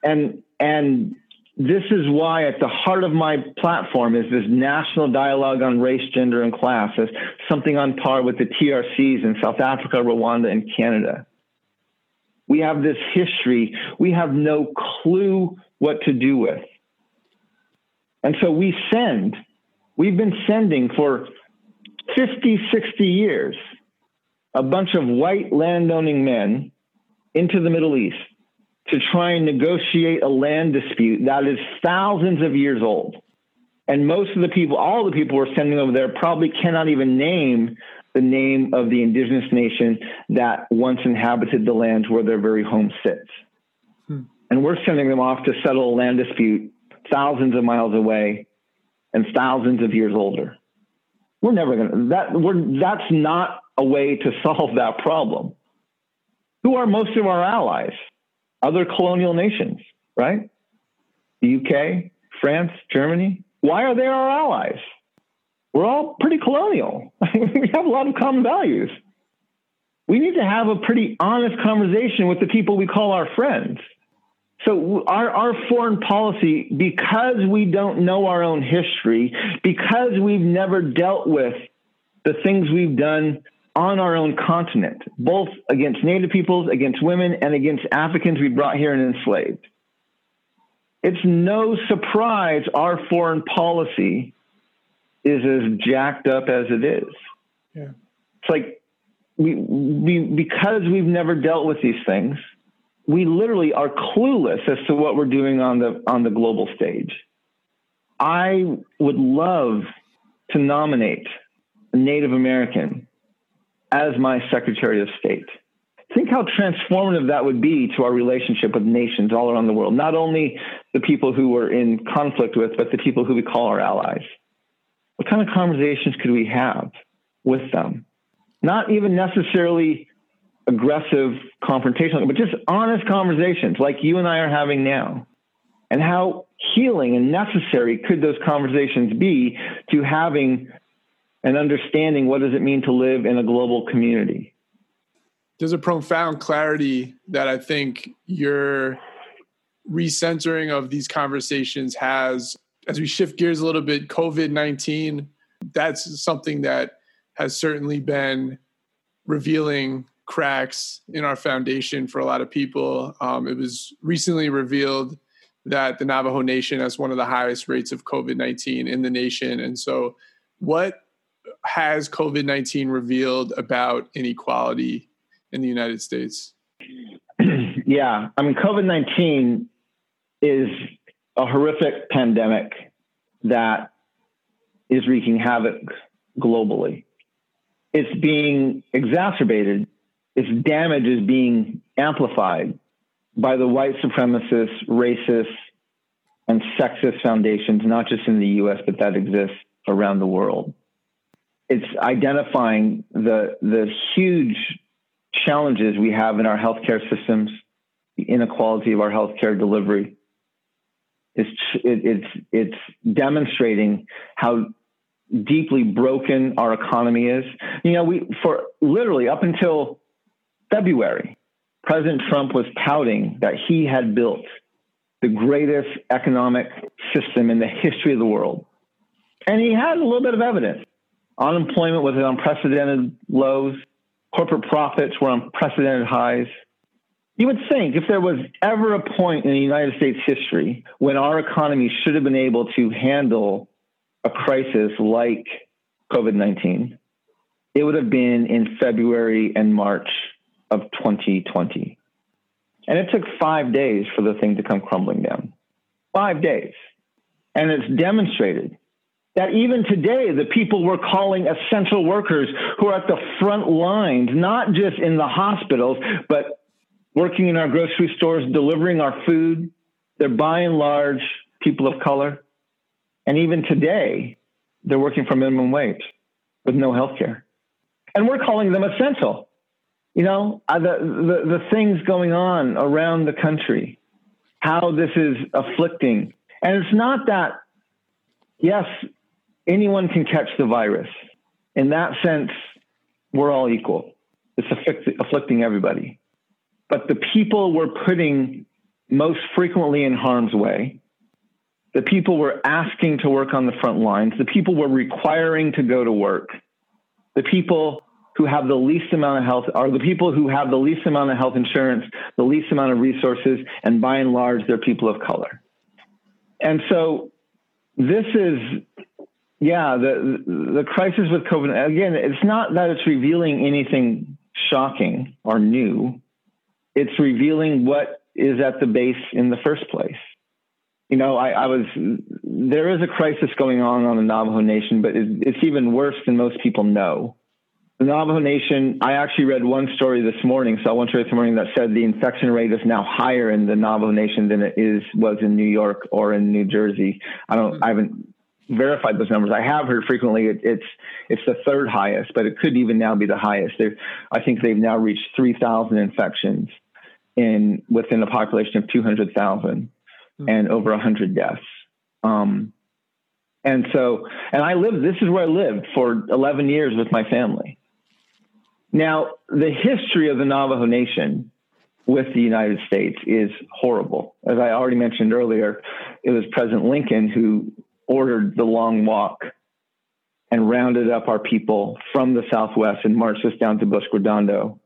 And, and this is why at the heart of my platform is this national dialogue on race, gender, and class as something on par with the TRCs in South Africa, Rwanda, and Canada. We have this history we have no clue what to do with. And so we send, we've been sending for 50, 60 years a bunch of white landowning men into the Middle East to try and negotiate a land dispute that is thousands of years old. And most of the people, all the people we're sending over there probably cannot even name the name of the indigenous nation that once inhabited the land where their very home sits. Hmm. And we're sending them off to settle a land dispute thousands of miles away and thousands of years older. We're never going to, that, we're, that's not a way to solve that problem. Who are most of our allies? Other colonial nations, right? The UK, France, Germany. Why are they our allies? We're all pretty colonial. we have a lot of common values. We need to have a pretty honest conversation with the people we call our friends. So our, our foreign policy, because we don't know our own history, because we've never dealt with the things we've done on our own continent, both against Native peoples, against women, and against Africans we brought here and enslaved. It's no surprise our foreign policy is as jacked up as it is. Yeah. It's like we, we because we've never dealt with these things, we literally are clueless as to what we're doing on the on the global stage. I would love to nominate a Native American as my Secretary of State. Think how transformative that would be to our relationship with nations all around the world, not only the people who we're in conflict with, but the people who we call our allies. What kind of conversations could we have with them? Not even necessarily aggressive confrontational, but just honest conversations like you and I are having now. And how healing and necessary could those conversations be to having and understanding what does it mean to live in a global community. There's a profound clarity that I think your recentering of these conversations has. As we shift gears a little bit covid-19 that's something that has certainly been revealing cracks in our foundation for a lot of people. Um, it was recently revealed that the navajo nation has one of the highest rates of covid-19 in the nation. And so what has COVID 19 revealed about inequality in the United States? Yeah, I mean, COVID 19 is a horrific pandemic that is wreaking havoc globally. It's being exacerbated, its damage is being amplified by the white supremacist, racist, and sexist foundations, not just in the US, but that exist around the world it's identifying the the huge challenges we have in our healthcare systems, the inequality of our healthcare delivery. It's it, it's it's demonstrating how deeply broken our economy is. You know, we for literally up until February, President Trump was touting that he had built the greatest economic system in the history of the world. And he had a little bit of evidence. Unemployment was at unprecedented lows. Corporate profits were unprecedented highs. You would think if there was ever a point in the United States history when our economy should have been able to handle a crisis like COVID 19, it would have been in February and March of 2020. And it took five days for the thing to come crumbling down. Five days. And it's demonstrated that even today, the people we're calling essential workers who are at the front lines, not just in the hospitals, but working in our grocery stores, delivering our food, they're by and large people of color. And even today, they're working for minimum wage with no health care. And we're calling them essential. You know, uh, the, the, the things going on around the country, how this is afflicting. And it's not that yes, anyone can catch the virus. In that sense, we're all equal. It's afflicting everybody. But the people we're putting most frequently in harm's way, the people we're asking to work on the front lines, the people we're requiring to go to work, the people who have the least amount of health are the people who have the least amount of health insurance, the least amount of resources, and by and large, they're people of color. And so this is, yeah, the, the crisis with COVID, again, it's not that it's revealing anything shocking or new. It's revealing what is at the base in the first place. You know, I, I was, there is a crisis going on on the Navajo Nation, but it, it's even worse than most people know the Navajo Nation, I actually read one story this morning, so I went to this morning that said the infection rate is now higher in the Navajo Nation than it is was in New York or in New Jersey. I don't, I haven't verified those numbers. I have heard frequently it, it's it's the third highest, but it could even now be the highest. They've, I think they've now reached three thousand infections in within a population of two hundred thousand mm-hmm. and over hundred deaths. Um, and so, and I lived. This is where I lived for eleven years with my family. Now, the history of the Navajo Nation with the United States is horrible. As I already mentioned earlier, it was President Lincoln who ordered the long walk and rounded up our people from the Southwest and marched us down to Bosque Redondo.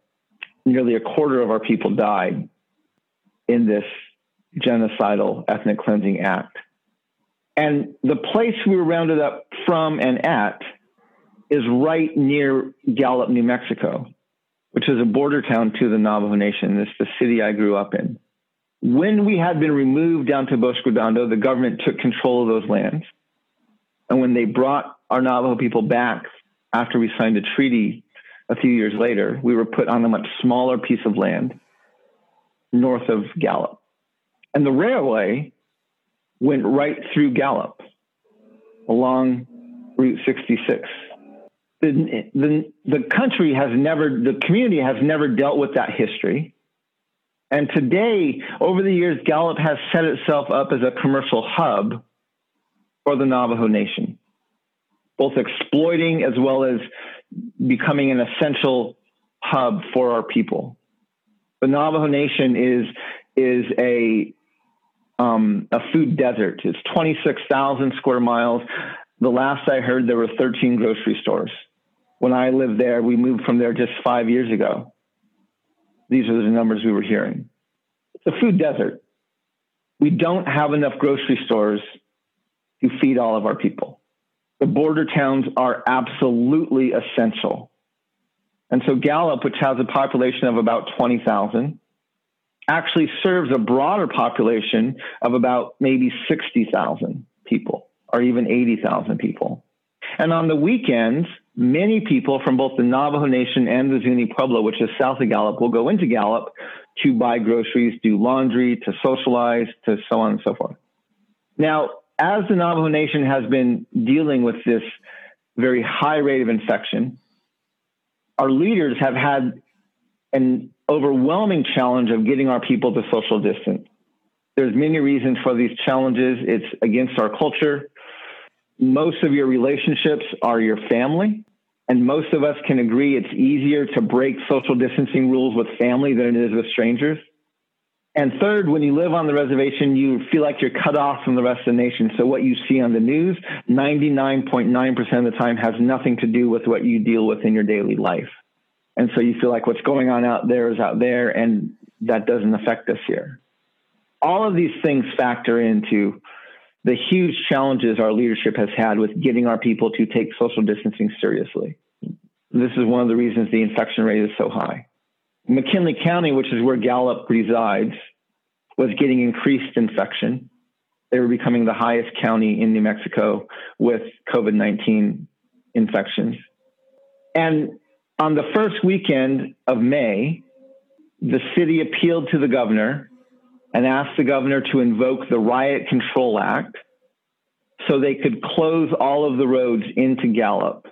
Nearly a quarter of our people died in this genocidal ethnic cleansing act. And the place we were rounded up from and at is right near Gallup, New Mexico, which is a border town to the Navajo Nation. It's the city I grew up in. When we had been removed down to Bosque Redondo, the government took control of those lands. And when they brought our Navajo people back after we signed a treaty a few years later, we were put on a much smaller piece of land north of Gallup. And the railway went right through Gallup along Route 66 the, the, the country has never, the community has never dealt with that history. And today, over the years, Gallup has set itself up as a commercial hub for the Navajo Nation, both exploiting as well as becoming an essential hub for our people. The Navajo Nation is is a um, a food desert. It's 26,000 square miles. The last I heard, there were 13 grocery stores when I lived there, we moved from there just five years ago. These are the numbers we were hearing. It's a food desert. We don't have enough grocery stores to feed all of our people. The border towns are absolutely essential. And so Gallup, which has a population of about 20,000, actually serves a broader population of about maybe 60,000 people or even 80,000 people. And on the weekends, many people from both the Navajo Nation and the Zuni Pueblo, which is south of Gallup, will go into Gallup to buy groceries, do laundry, to socialize, to so on and so forth. Now, as the Navajo Nation has been dealing with this very high rate of infection, our leaders have had an overwhelming challenge of getting our people to social distance. There's many reasons for these challenges. It's against our culture most of your relationships are your family. And most of us can agree it's easier to break social distancing rules with family than it is with strangers. And third, when you live on the reservation, you feel like you're cut off from the rest of the nation. So what you see on the news, 99.9% of the time has nothing to do with what you deal with in your daily life. And so you feel like what's going on out there is out there and that doesn't affect us here. All of these things factor into the huge challenges our leadership has had with getting our people to take social distancing seriously. This is one of the reasons the infection rate is so high. McKinley County, which is where Gallup resides, was getting increased infection. They were becoming the highest county in New Mexico with COVID 19 infections. And on the first weekend of May, the city appealed to the governor and asked the governor to invoke the Riot Control Act so they could close all of the roads into Gallup.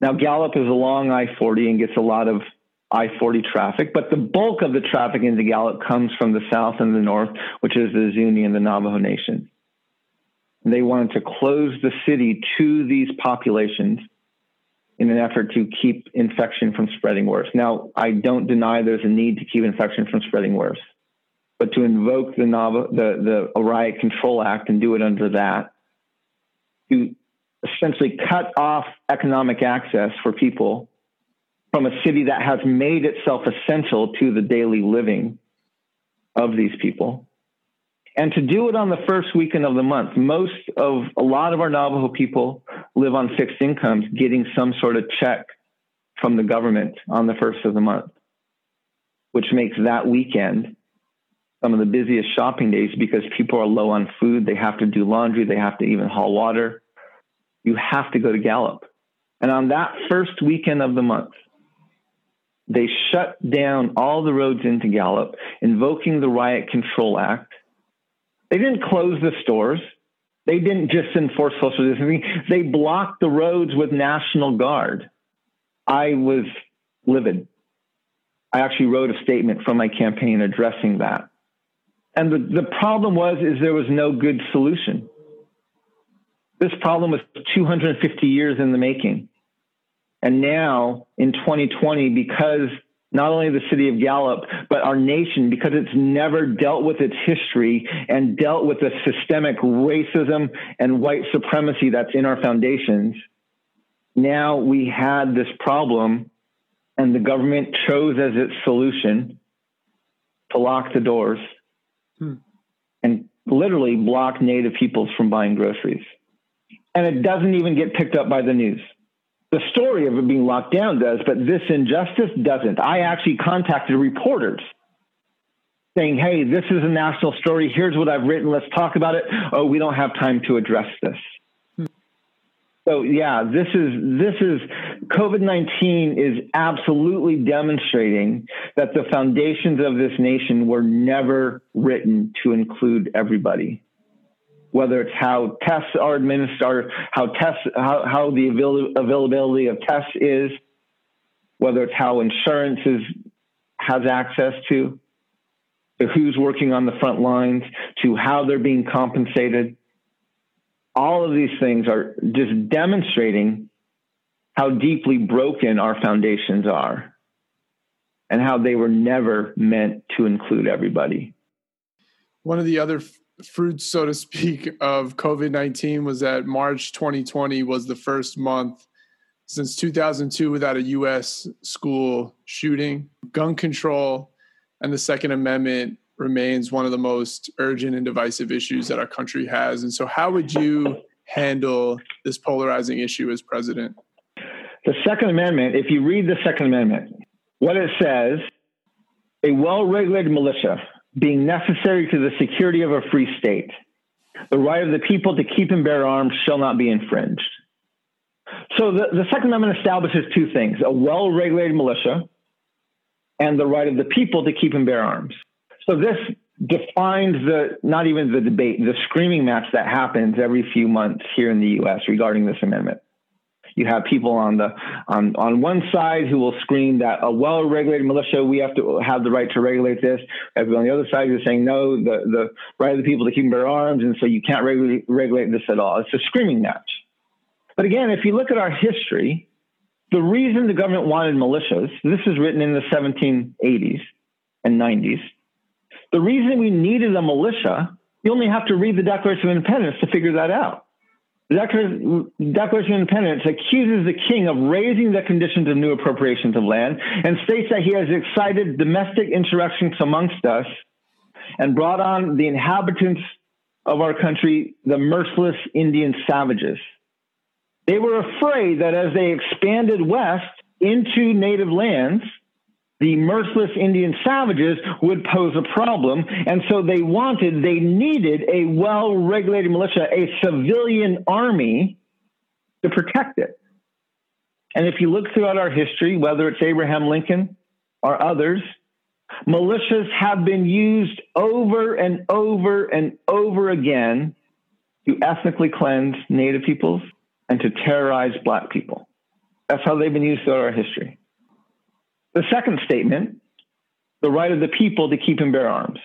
Now, Gallup is along I 40 and gets a lot of I 40 traffic, but the bulk of the traffic into Gallup comes from the south and the north, which is the Zuni and the Navajo Nation. They wanted to close the city to these populations in an effort to keep infection from spreading worse. Now, I don't deny there's a need to keep infection from spreading worse, but to invoke the, the, the Riot Control Act and do it under that, to essentially cut off economic access for people from a city that has made itself essential to the daily living of these people. And to do it on the first weekend of the month, most of a lot of our Navajo people live on fixed incomes, getting some sort of check from the government on the first of the month, which makes that weekend some of the busiest shopping days because people are low on food. They have to do laundry, they have to even haul water. You have to go to Gallup. And on that first weekend of the month, they shut down all the roads into Gallup, invoking the Riot Control Act. They didn't close the stores. They didn't just enforce social distancing. They blocked the roads with National Guard. I was livid. I actually wrote a statement from my campaign addressing that. And the, the problem was is there was no good solution. This problem was 250 years in the making. And now in 2020, because not only the city of Gallup, but our nation, because it's never dealt with its history and dealt with the systemic racism and white supremacy that's in our foundations, now we had this problem, and the government chose as its solution to lock the doors. And literally block Native peoples from buying groceries. And it doesn't even get picked up by the news the story of it being locked down does, but this injustice doesn't. I actually contacted reporters saying, hey, this is a national story. Here's what I've written. Let's talk about it. Oh, we don't have time to address this. So yeah, this is this is COVID nineteen is absolutely demonstrating that the foundations of this nation were never written to include everybody whether it's how tests are administered, how tests, how, how the avail- availability of tests is, whether it's how insurance is, has access to, to who's working on the front lines, to how they're being compensated. All of these things are just demonstrating how deeply broken our foundations are and how they were never meant to include everybody. One of the other fruits, so to speak, of COVID 19 was that March 2020 was the first month since 2002 without a U.S. school shooting. Gun control and the Second Amendment remains one of the most urgent and divisive issues that our country has. And so, how would you handle this polarizing issue as president? The Second Amendment, if you read the Second Amendment, what it says a well regulated militia being necessary to the security of a free state. The right of the people to keep and bear arms shall not be infringed. So the, the Second Amendment establishes two things a well regulated militia and the right of the people to keep and bear arms. So this defines the not even the debate, the screaming match that happens every few months here in the US regarding this amendment. You have people on the on on one side who will scream that a well-regulated militia, we have to have the right to regulate this. Everyone on the other side is saying no, the the right of the people to keep and bear arms, and so you can't regulate regulate this at all. It's a screaming match. But again, if you look at our history, the reason the government wanted militias, this is written in the 1780s and 90s. The reason we needed a militia, you only have to read the Declaration of Independence to figure that out. The Declaration of Independence accuses the king of raising the conditions of new appropriations of land and states that he has excited domestic insurrections amongst us and brought on the inhabitants of our country, the merciless Indian savages. They were afraid that as they expanded west into native lands, the merciless Indian savages would pose a problem. And so they wanted, they needed a well regulated militia, a civilian army to protect it. And if you look throughout our history, whether it's Abraham Lincoln or others, militias have been used over and over and over again to ethnically cleanse Native peoples and to terrorize Black people. That's how they've been used throughout our history. The second statement, the right of the people to keep and bear arms.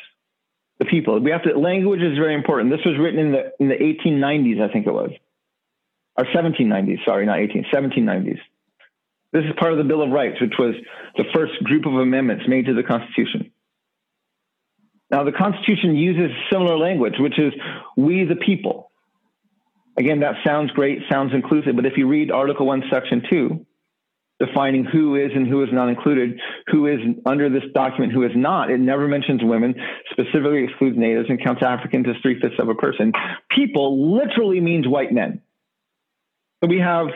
the people. We have to. Language is very important. This was written in the in the 1890s, I think it was, or 1790s. Sorry, not 18, 1790s. This is part of the Bill of Rights, which was the first group of amendments made to the Constitution. Now, the Constitution uses similar language, which is "we the people." Again, that sounds great, sounds inclusive, but if you read Article One, Section Two, defining who is and who is not included, who is under this document, who is not. It never mentions women, specifically excludes natives, and counts Africans as three fifths of a person. People literally means white men. So we have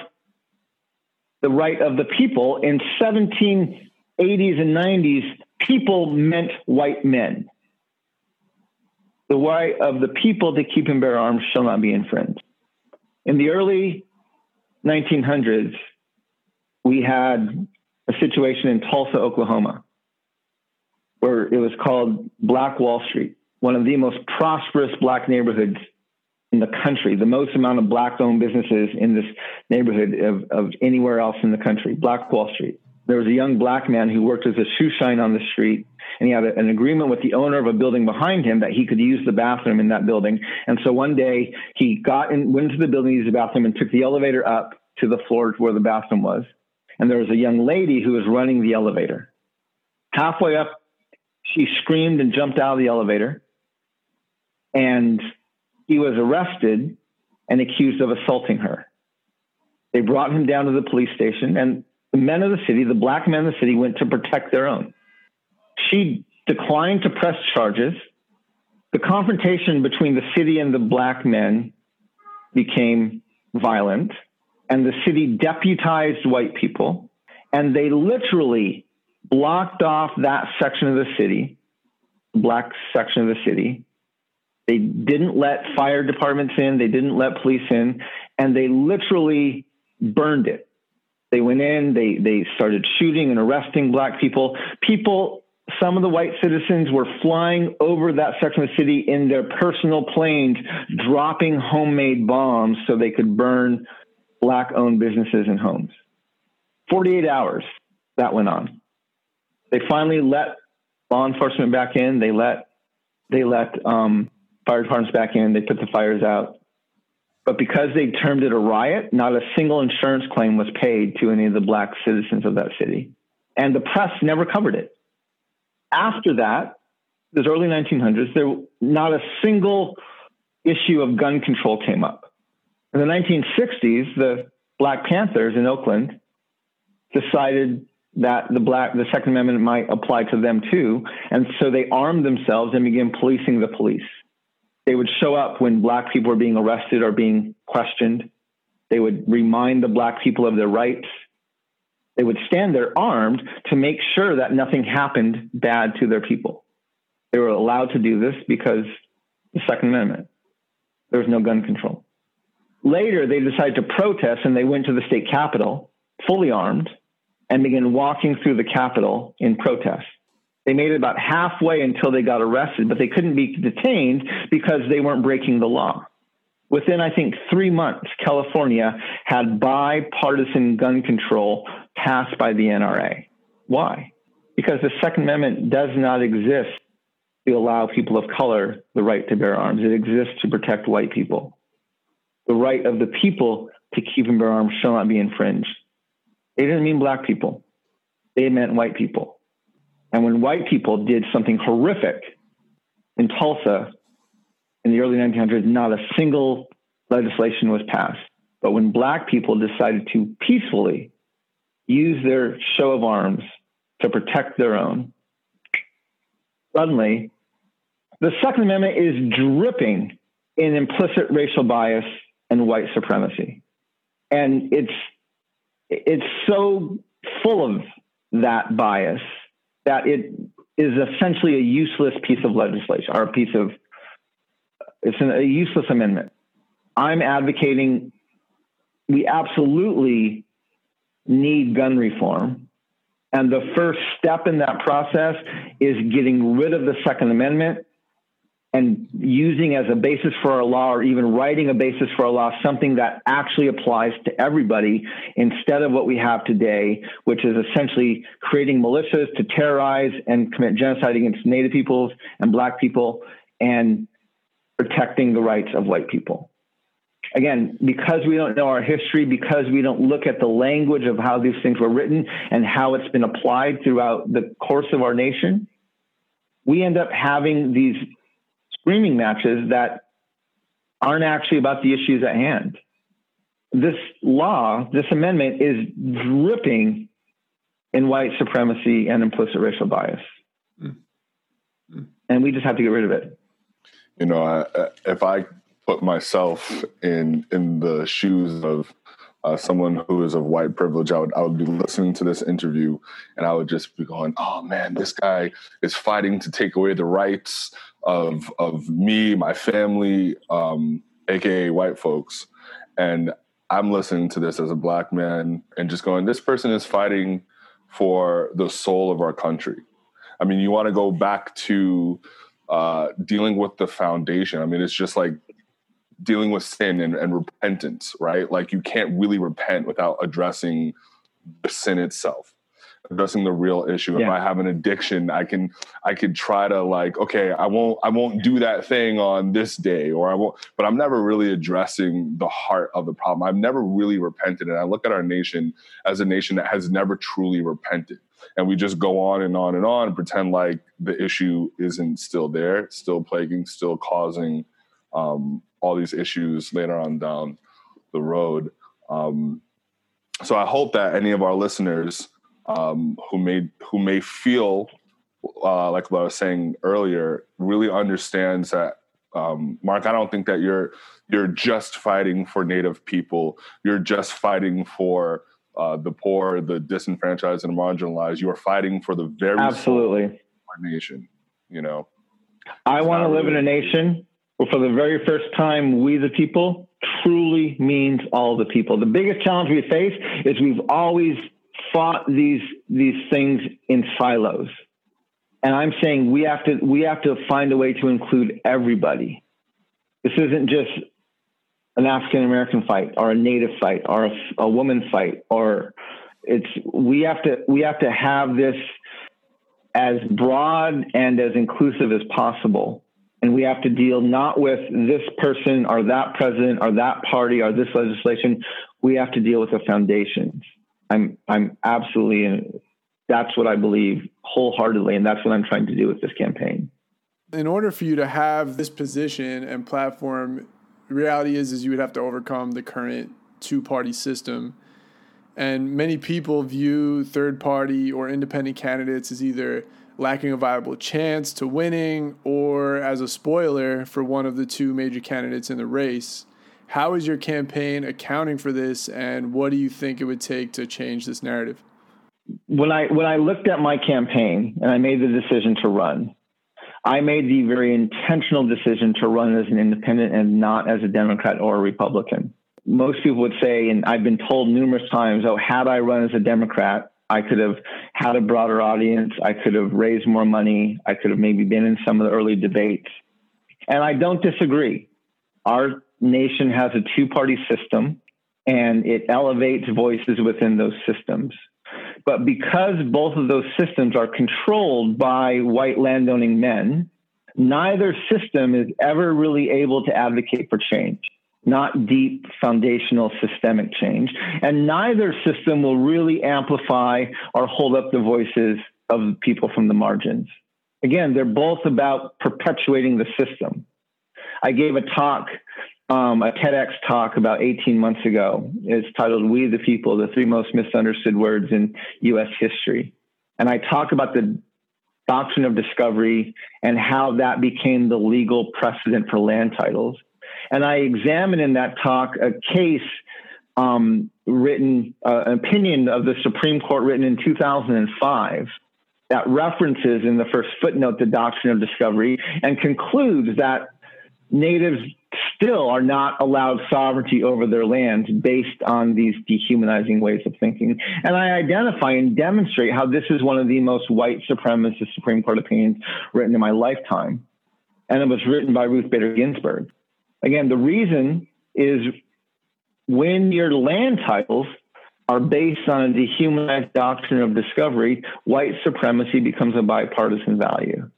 the right of the people. In 1780s and 90s, people meant white men. The right of the people to keep and bear arms shall not be infringed. In the early 1900s, we had a situation in Tulsa, Oklahoma, where it was called Black Wall Street, one of the most prosperous black neighborhoods in the country, the most amount of black owned businesses in this neighborhood of, of anywhere else in the country, Black Wall Street. There was a young black man who worked as a shoe shine on the street, and he had a, an agreement with the owner of a building behind him that he could use the bathroom in that building. And so one day he got in, went into the building, used the bathroom, and took the elevator up to the floor where the bathroom was and there was a young lady who was running the elevator. Halfway up, she screamed and jumped out of the elevator, and he was arrested and accused of assaulting her. They brought him down to the police station, and the men of the city, the black men of the city, went to protect their own. She declined to press charges. The confrontation between the city and the black men became violent and the city deputized white people, and they literally blocked off that section of the city, black section of the city. They didn't let fire departments in, they didn't let police in, and they literally burned it. They went in, they they started shooting and arresting black people. People some of the white citizens were flying over that section of the city in their personal planes, dropping homemade bombs so they could burn black owned businesses and homes. 48 hours that went on. They finally let law enforcement back in. They let they let um, fire departments back in. They put the fires out. But because they termed it a riot, not a single insurance claim was paid to any of the black citizens of that city. And the press never covered it. After that, this early 1900s, there not a single issue of gun control came up. In the 1960s, the Black Panthers in Oakland decided that the black the Second Amendment might apply to them too, and so they armed themselves and began policing the police. They would show up when black people were being arrested or being questioned. They would remind the black people of their rights. They would stand there armed to make sure that nothing happened bad to their people. They were allowed to do this because the Second Amendment. There was no gun control. Later, they decided to protest and they went to the state capitol fully armed and began walking through the capitol in protest. They made it about halfway until they got arrested, but they couldn't be detained because they weren't breaking the law. Within, I think, three months, California had bipartisan gun control passed by the NRA. Why? Because the Second Amendment does not exist to allow people of color the right to bear arms. It exists to protect white people the right of the people to keep and bear arms shall not be infringed. They didn't mean black people. They meant white people. And when white people did something horrific in Tulsa in the early 1900s, not a single legislation was passed. But when black people decided to peacefully use their show of arms to protect their own, suddenly the Second Amendment is dripping in implicit racial bias and white supremacy. And it's it's so full of that bias that it is essentially a useless piece of legislation or a piece of it's an, a useless amendment. I'm advocating we absolutely need gun reform. And the first step in that process is getting rid of the Second Amendment and using as a basis for our law or even writing a basis for our law something that actually applies to everybody instead of what we have today, which is essentially creating militias to terrorize and commit genocide against Native peoples and Black people and protecting the rights of white people. Again, because we don't know our history, because we don't look at the language of how these things were written and how it's been applied throughout the course of our nation, we end up having these screaming matches that aren't actually about the issues at hand. This law, this amendment is dripping in white supremacy and implicit racial bias. Mm. Mm. And we just have to get rid of it. You know, I, if I put myself in in the shoes of uh, someone who is of white privilege, I would I would be listening to this interview and I would just be going, "Oh man, this guy is fighting to take away the rights of of me, my family, um, aka white folks," and I'm listening to this as a black man and just going, "This person is fighting for the soul of our country." I mean, you want to go back to uh, dealing with the foundation. I mean, it's just like dealing with sin and, and repentance, right? Like you can't really repent without addressing the sin itself addressing the real issue. Yeah. If I have an addiction, I can I could try to like, okay, I won't I won't do that thing on this day, or I won't. But I'm never really addressing the heart of the problem. I've never really repented, and I look at our nation as a nation that has never truly repented. And we just go on and on and on and pretend like the issue isn't still there, still plaguing, still causing um, all these issues later on down the road. Um, so I hope that any of our listeners um, who may who may feel uh, like what I was saying earlier really understands that um, Mark. I don't think that you're you're just fighting for Native people. You're just fighting for uh, the poor, the disenfranchised, and marginalized. You are fighting for the very absolutely nation. You know, I want to live really in a nation where, for the very first time, we the people truly means all the people. The biggest challenge we face is we've always fought these these things in silos. And I'm saying we have to we have to find a way to include everybody. This isn't just an African American fight or a Native fight or a, a woman fight or it's we have to we have to have this as broad and as inclusive as possible and we have to deal not with this person or that president or that party or this legislation we have to deal with the foundations I'm I'm absolutely that's what I believe wholeheartedly, and that's what I'm trying to do with this campaign. In order for you to have this position and platform, reality is is you would have to overcome the current two party system. And many people view third party or independent candidates as either lacking a viable chance to winning or as a spoiler for one of the two major candidates in the race. How is your campaign accounting for this, and what do you think it would take to change this narrative? When I when I looked at my campaign and I made the decision to run, I made the very intentional decision to run as an independent and not as a Democrat or a Republican. Most people would say, and I've been told numerous times, oh, had I run as a Democrat, I could have had a broader audience. I could have raised more money. I could have maybe been in some of the early debates. And I don't disagree. Our nation has a two party system and it elevates voices within those systems. But because both of those systems are controlled by white landowning men, neither system is ever really able to advocate for change, not deep foundational systemic change. And neither system will really amplify or hold up the voices of people from the margins. Again, they're both about perpetuating the system. I gave a talk um, a TEDx talk about 18 months ago. It's titled We the People, the three most misunderstood words in US history. And I talk about the doctrine of discovery and how that became the legal precedent for land titles. And I examine in that talk a case um, written, uh, an opinion of the Supreme Court written in 2005 that references in the first footnote the doctrine of discovery and concludes that natives still are not allowed sovereignty over their lands based on these dehumanizing ways of thinking. And I identify and demonstrate how this is one of the most white supremacist Supreme Court opinions written in my lifetime. And it was written by Ruth Bader Ginsburg. Again, the reason is when your land titles are based on a dehumanized doctrine of discovery, white supremacy becomes a bipartisan value.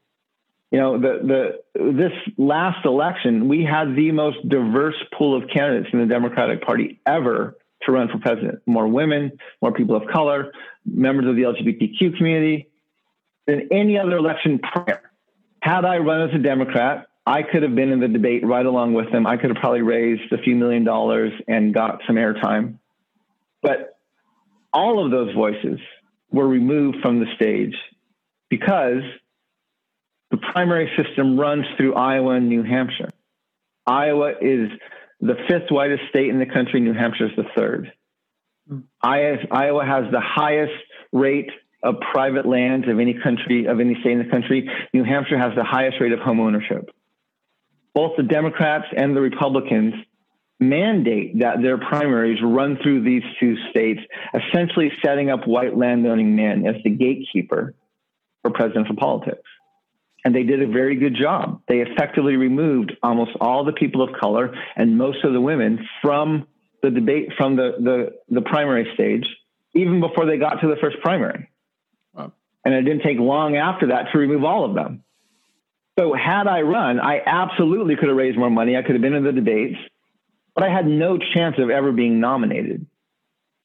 You know, the the this last election, we had the most diverse pool of candidates in the Democratic Party ever to run for president. More women, more people of color, members of the LGBTQ community than any other election prior. Had I run as a Democrat, I could have been in the debate right along with them. I could have probably raised a few million dollars and got some airtime. But all of those voices were removed from the stage because the primary system runs through Iowa and New Hampshire. Iowa is the fifth whitest state in the country. New Hampshire is the third. Mm. Iowa has the highest rate of private lands of any country, of any state in the country. New Hampshire has the highest rate of home ownership. Both the Democrats and the Republicans mandate that their primaries run through these two states, essentially setting up white landowning men as the gatekeeper for presidential politics. And they did a very good job. They effectively removed almost all the people of color and most of the women from the debate, from the, the, the primary stage, even before they got to the first primary. Wow. And it didn't take long after that to remove all of them. So had I run, I absolutely could have raised more money. I could have been in the debates, but I had no chance of ever being nominated.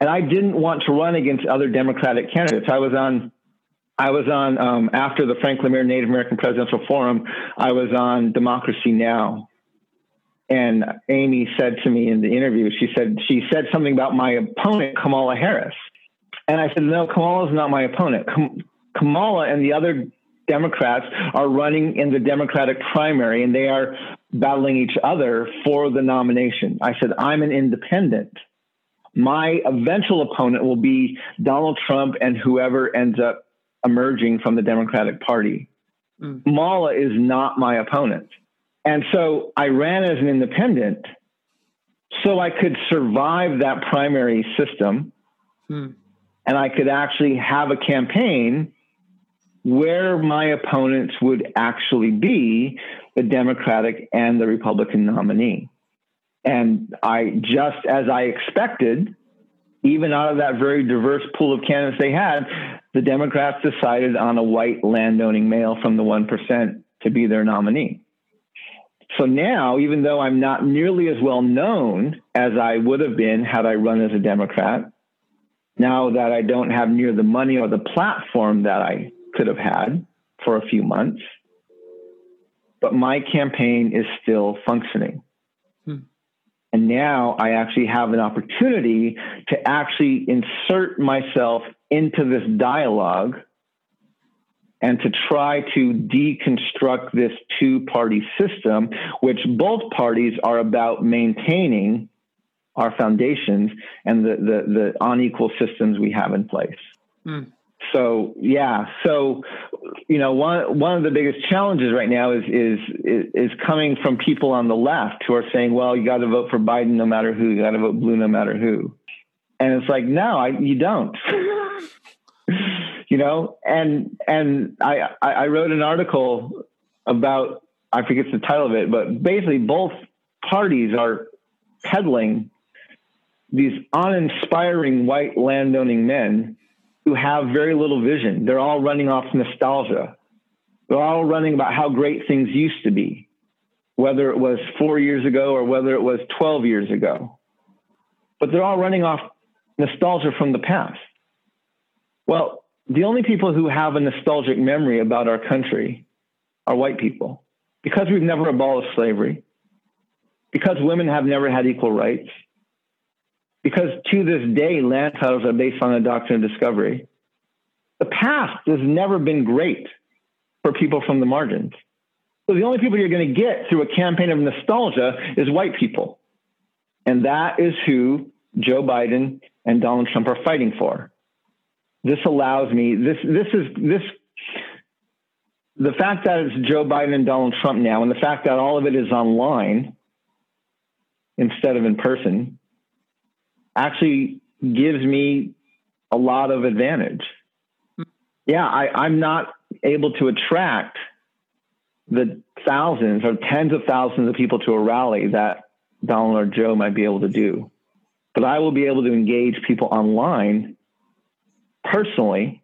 And I didn't want to run against other Democratic candidates. I was on, I was on um, after the Frank LaMere Native American Presidential Forum. I was on Democracy Now, and Amy said to me in the interview, she said she said something about my opponent Kamala Harris, and I said, no, Kamala is not my opponent. Kamala and the other Democrats are running in the Democratic primary and they are battling each other for the nomination. I said, I'm an independent. My eventual opponent will be Donald Trump and whoever ends up emerging from the Democratic Party. Mm. Kamala is not my opponent. And so I ran as an independent so I could survive that primary system. Mm and I could actually have a campaign where my opponents would actually be the Democratic and the Republican nominee. And I, just as I expected, even out of that very diverse pool of candidates they had, the Democrats decided on a white landowning male from the 1% to be their nominee. So now, even though I'm not nearly as well known as I would have been had I run as a Democrat, now that I don't have near the money or the platform that I could have had for a few months, but my campaign is still functioning. And now I actually have an opportunity to actually insert myself into this dialogue and to try to deconstruct this two party system, which both parties are about maintaining our foundations and the, the, the unequal systems we have in place. Mm. So yeah, so you know one one of the biggest challenges right now is is is coming from people on the left who are saying, well, you got to vote for Biden no matter who, you got to vote blue no matter who, and it's like, no, I, you don't. you know, and and I I wrote an article about I forget the title of it, but basically both parties are peddling these uninspiring white landowning men who have very little vision. They're all running off nostalgia. They're all running about how great things used to be, whether it was four years ago or whether it was 12 years ago. But they're all running off nostalgia from the past. Well, the only people who have a nostalgic memory about our country are white people because we've never abolished slavery, because women have never had equal rights, because to this day, land titles are based on the doctrine of discovery. The past has never been great for people from the margins. So the only people you're going to get through a campaign of nostalgia is white people. And that is who Joe Biden and Donald Trump are fighting for. This allows me, this, this is, this, the fact that it's Joe Biden and Donald Trump now, and the fact that all of it is online instead of in person, actually gives me a lot of advantage. Yeah, I, I'm not able to attract the thousands or tens of thousands of people to a rally that Donald or Joe might be able to do. But I will be able to engage people online personally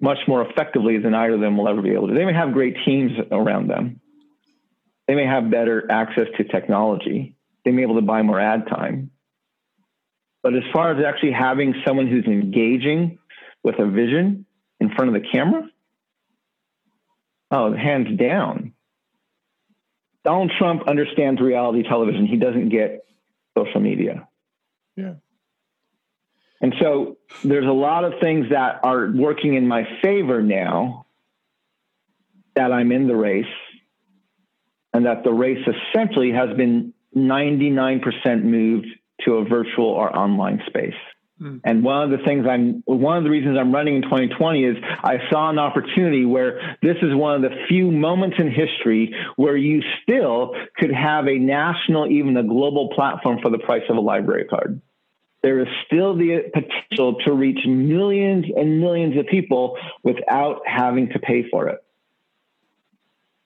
much more effectively than either of them will ever be able to. They may have great teams around them. They may have better access to technology. They may be able to buy more ad time. But as far as actually having someone who's engaging with a vision in front of the camera, oh, hands down. Donald Trump understands reality television. He doesn't get social media. Yeah. And so there's a lot of things that are working in my favor now that I'm in the race and that the race essentially has been 99% moved to a virtual or online space. Mm. And one of the things I'm, one of the reasons I'm running in 2020 is I saw an opportunity where this is one of the few moments in history where you still could have a national, even a global platform for the price of a library card. There is still the potential to reach millions and millions of people without having to pay for it.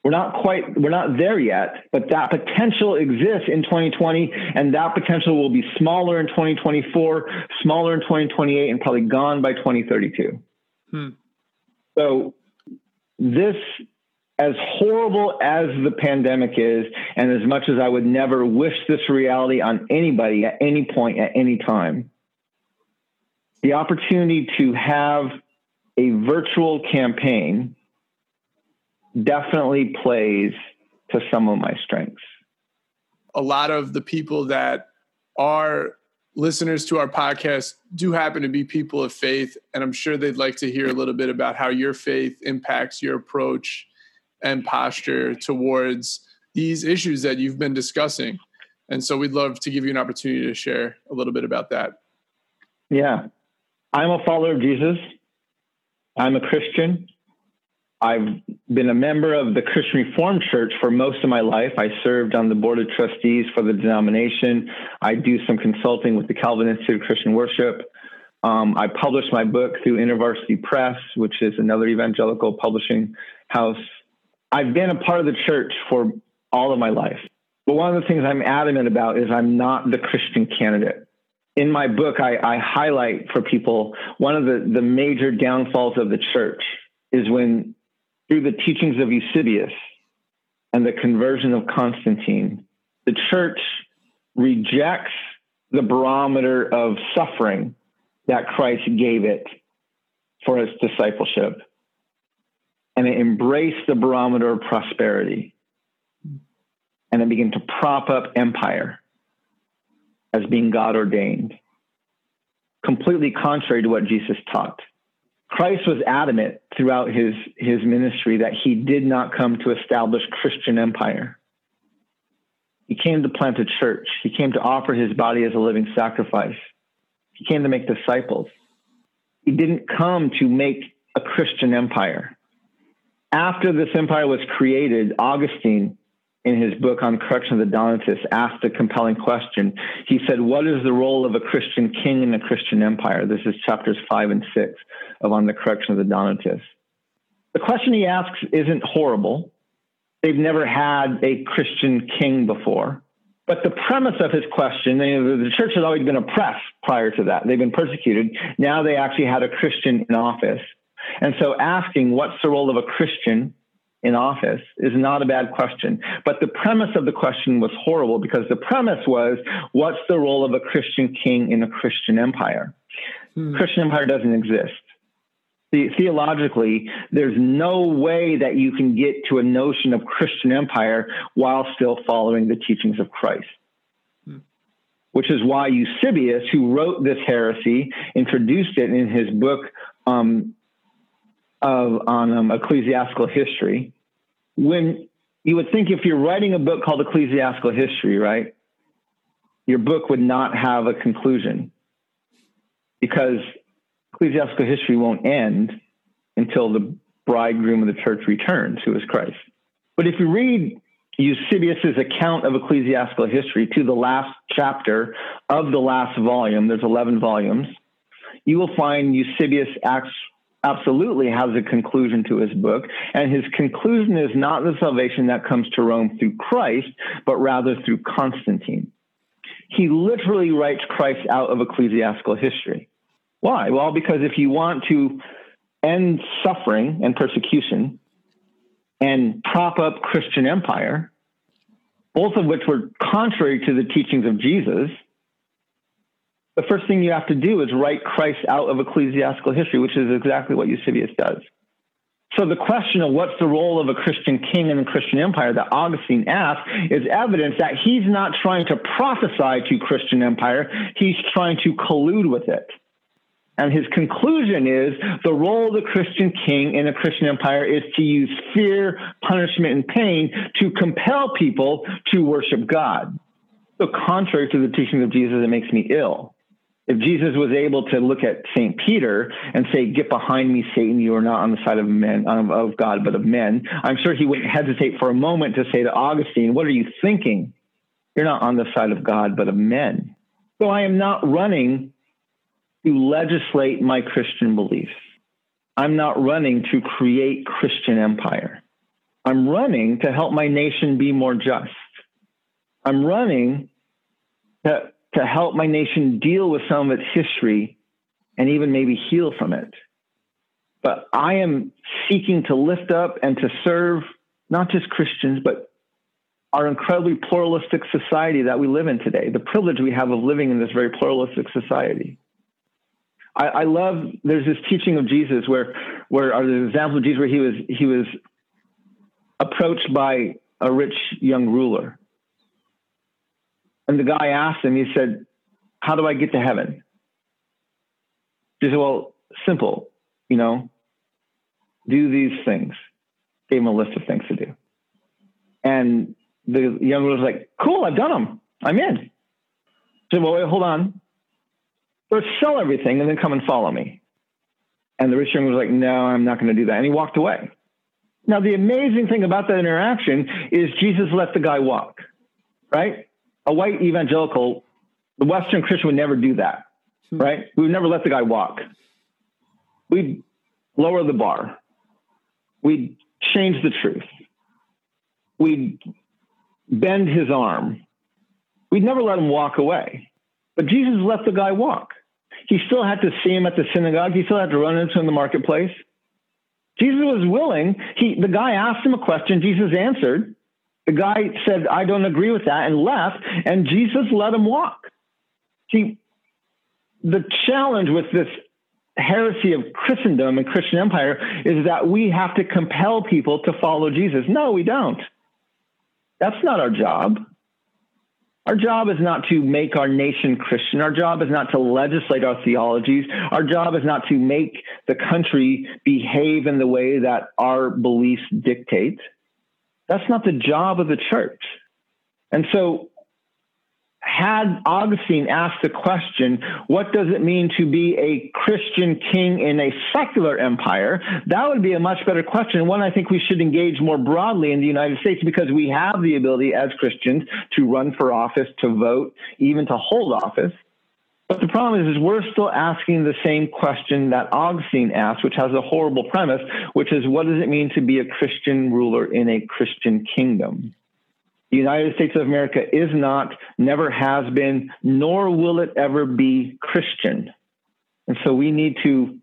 We're not quite, we're not there yet, but that potential exists in 2020, and that potential will be smaller in 2024, smaller in 2028, and probably gone by 2032. Hmm. So, this, as horrible as the pandemic is, and as much as I would never wish this reality on anybody at any point, at any time, the opportunity to have a virtual campaign definitely plays to some of my strengths. A lot of the people that are listeners to our podcast do happen to be people of faith, and I'm sure they'd like to hear a little bit about how your faith impacts your approach and posture towards these issues that you've been discussing. And so we'd love to give you an opportunity to share a little bit about that. Yeah. I'm a follower of Jesus. I'm a Christian. I've been a member of the Christian Reformed Church for most of my life. I served on the board of trustees for the denomination. I do some consulting with the Calvin Institute of Christian Worship. Um, I published my book through InterVarsity Press, which is another evangelical publishing house. I've been a part of the church for all of my life. But one of the things I'm adamant about is I'm not the Christian candidate. In my book, I, I highlight for people one of the, the major downfalls of the church is when through the teachings of Eusebius and the conversion of Constantine, the church rejects the barometer of suffering that Christ gave it for its discipleship. And it embraced the barometer of prosperity. And it began to prop up empire as being God ordained, completely contrary to what Jesus taught. Christ was adamant throughout his, his ministry that he did not come to establish Christian empire. He came to plant a church. He came to offer his body as a living sacrifice. He came to make disciples. He didn't come to make a Christian empire. After this empire was created, Augustine in his book on correction of the Donatists asked a compelling question. He said, What is the role of a Christian king in a Christian empire? This is chapters five and six of On the Correction of the Donatists. The question he asks isn't horrible. They've never had a Christian king before. But the premise of his question, the church had always been oppressed prior to that. They've been persecuted. Now they actually had a Christian in office. And so asking, what's the role of a Christian in office is not a bad question. But the premise of the question was horrible because the premise was what's the role of a Christian king in a Christian empire? Hmm. Christian empire doesn't exist. The, theologically, there's no way that you can get to a notion of Christian empire while still following the teachings of Christ. Hmm. Which is why Eusebius, who wrote this heresy, introduced it in his book um, of on um, ecclesiastical history. When you would think if you're writing a book called Ecclesiastical History, right, your book would not have a conclusion because ecclesiastical history won't end until the bridegroom of the church returns, who is Christ. But if you read Eusebius's account of ecclesiastical history to the last chapter of the last volume, there's 11 volumes, you will find Eusebius acts absolutely has a conclusion to his book. And his conclusion is not the salvation that comes to Rome through Christ, but rather through Constantine. He literally writes Christ out of ecclesiastical history. Why? Well, because if you want to end suffering and persecution and prop up Christian empire, both of which were contrary to the teachings of Jesus, the first thing you have to do is write Christ out of ecclesiastical history, which is exactly what Eusebius does. So the question of what's the role of a Christian king in a Christian empire that Augustine asks is evidence that he's not trying to prophesy to Christian empire, he's trying to collude with it. And his conclusion is the role of the Christian king in a Christian empire is to use fear, punishment, and pain to compel people to worship God. So contrary to the teaching of Jesus, it makes me ill if Jesus was able to look at St. Peter and say, Get behind me, Satan, you are not on the side of men, um, of God, but of men, I'm sure he wouldn't hesitate for a moment to say to Augustine, What are you thinking? You're not on the side of God, but of men. So I am not running to legislate my Christian beliefs. I'm not running to create Christian empire. I'm running to help my nation be more just. I'm running to to help my nation deal with some of its history and even maybe heal from it. But I am seeking to lift up and to serve not just Christians, but our incredibly pluralistic society that we live in today, the privilege we have of living in this very pluralistic society. I, I love there's this teaching of Jesus where where or the example of Jesus where he was he was approached by a rich young ruler and the guy asked him, he said, How do I get to heaven? He said, Well, simple, you know, do these things. Gave him a list of things to do. And the young man was like, Cool, I've done them. I'm in. He said, Well, wait, hold on. First, sell everything and then come and follow me. And the rich young was like, No, I'm not going to do that. And he walked away. Now, the amazing thing about that interaction is Jesus let the guy walk, right? A white evangelical, the Western Christian would never do that, hmm. right? We would never let the guy walk. We'd lower the bar. We'd change the truth. We'd bend his arm. We'd never let him walk away. But Jesus let the guy walk. He still had to see him at the synagogue. He still had to run into him in the marketplace. Jesus was willing. He, the guy asked him a question. Jesus answered. The guy said, I don't agree with that, and left, and Jesus let him walk. See, the challenge with this heresy of Christendom and Christian empire is that we have to compel people to follow Jesus. No, we don't. That's not our job. Our job is not to make our nation Christian. Our job is not to legislate our theologies. Our job is not to make the country behave in the way that our beliefs dictate. That's not the job of the church. And so, had Augustine asked the question, what does it mean to be a Christian king in a secular empire? That would be a much better question, one I think we should engage more broadly in the United States because we have the ability as Christians to run for office, to vote, even to hold office. But the problem is, is we're still asking the same question that Augustine asked, which has a horrible premise, which is what does it mean to be a Christian ruler in a Christian kingdom? The United States of America is not, never has been, nor will it ever be Christian. And so we need to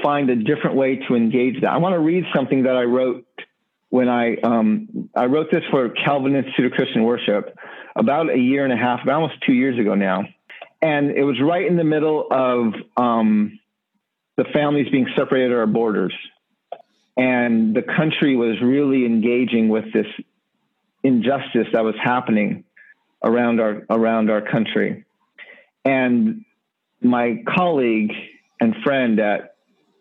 find a different way to engage that. I want to read something that I wrote when I um, I wrote this for Calvin Institute of Christian Worship about a year and a half, almost two years ago now and it was right in the middle of um, the families being separated at our borders, and the country was really engaging with this injustice that was happening around our around our country, and my colleague and friend at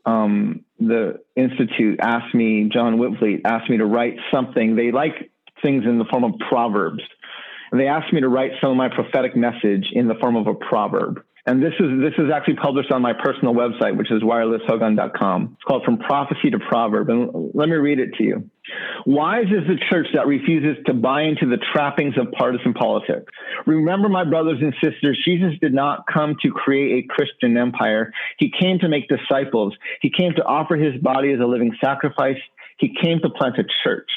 um, the institute asked me, John Witvliet asked me to write something. They like things in the form of proverbs they asked me to write some of my prophetic message in the form of a proverb. And this is this is actually published on my personal website, which is wirelesshogan.com. It's called From Prophecy to Proverb. And let me read it to you. Wise is the church that refuses to buy into the trappings of partisan politics. Remember, my brothers and sisters, Jesus did not come to create a Christian empire. He came to make disciples. He came to offer his body as a living sacrifice. He came to plant a church.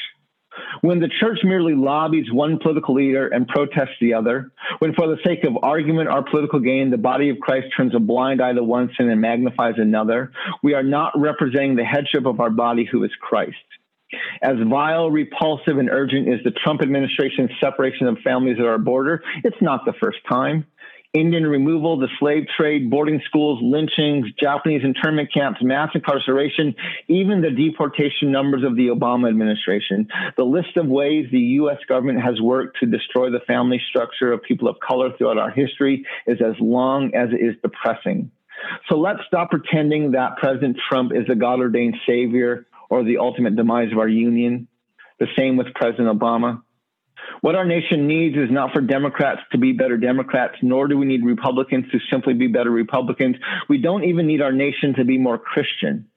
When the church merely lobbies one political leader and protests the other, when for the sake of argument or political gain, the body of Christ turns a blind eye to one sin and magnifies another, we are not representing the headship of our body, who is Christ. As vile, repulsive, and urgent is the Trump administration's separation of families at our border, it's not the first time. Indian removal, the slave trade, boarding schools, lynchings, Japanese internment camps, mass incarceration, even the deportation numbers of the Obama administration. The list of ways the U.S. government has worked to destroy the family structure of people of color throughout our history is as long as it is depressing. So let's stop pretending that President Trump is a God ordained savior or the ultimate demise of our union. The same with President Obama. What our nation needs is not for Democrats to be better Democrats, nor do we need Republicans to simply be better Republicans. We don't even need our nation to be more Christian.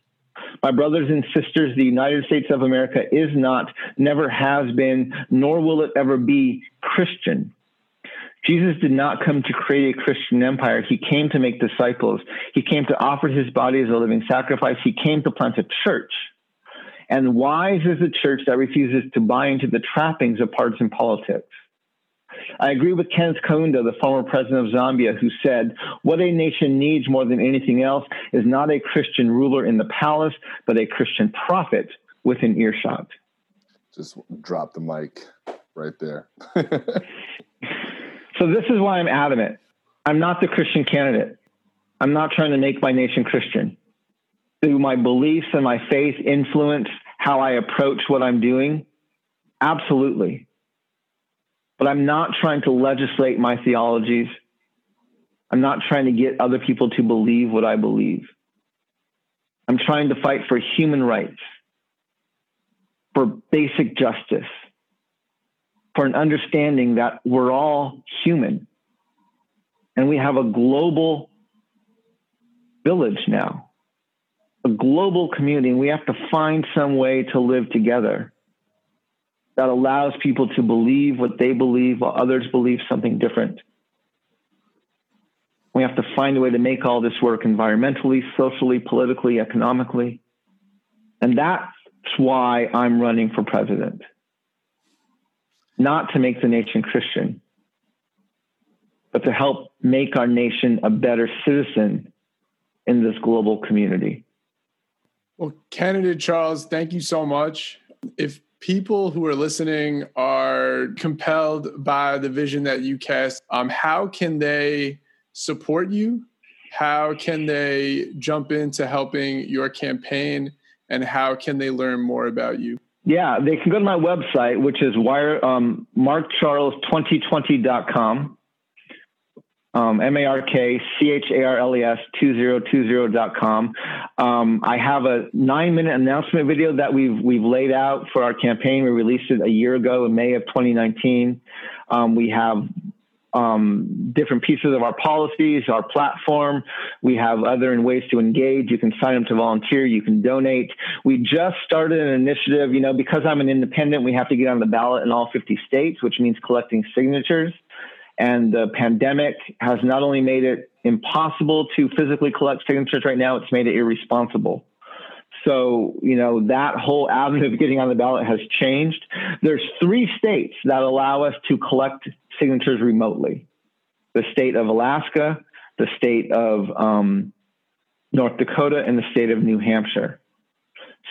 My brothers and sisters, the United States of America is not, never has been, nor will it ever be Christian. Jesus did not come to create a Christian empire. He came to make disciples. He came to offer his body as a living sacrifice. He came to plant a church. And wise is a church that refuses to buy into the trappings of partisan politics. I agree with Kenneth Kaunda, the former president of Zambia, who said, What a nation needs more than anything else is not a Christian ruler in the palace, but a Christian prophet within earshot. Just drop the mic right there. so, this is why I'm adamant. I'm not the Christian candidate. I'm not trying to make my nation Christian do my beliefs and my faith influence how I approach what I'm doing? Absolutely. But I'm not trying to legislate my theologies. I'm not trying to get other people to believe what I believe. I'm trying to fight for human rights, for basic justice, for an understanding that we're all human and we have a global village now a global community, and we have to find some way to live together that allows people to believe what they believe while others believe something different. We have to find a way to make all this work environmentally, socially, politically, economically. And that's why I'm running for president. Not to make the nation Christian, but to help make our nation a better citizen in this global community. Well, candidate Charles, thank you so much. If people who are listening are compelled by the vision that you cast, um, how can they support you? How can they jump into helping your campaign? And how can they learn more about you? Yeah, they can go to my website, which is wire, um, markcharles2020.com um, M-A-R-K-C-H-A-R-L-E-S 2020.com. Um, I have a nine minute announcement video that we've, we've laid out for our campaign. We released it a year ago in May of 2019. Um, we have um, different pieces of our policies, our platform. We have other ways to engage. You can sign up to volunteer. You can donate. We just started an initiative. You know, because I'm an independent, we have to get on the ballot in all 50 states, which means collecting signatures. And the pandemic has not only made it impossible to physically collect signatures right now, it's made it irresponsible. So, you know, that whole avenue of getting on the ballot has changed. There's three states that allow us to collect signatures remotely the state of Alaska, the state of um, North Dakota, and the state of New Hampshire.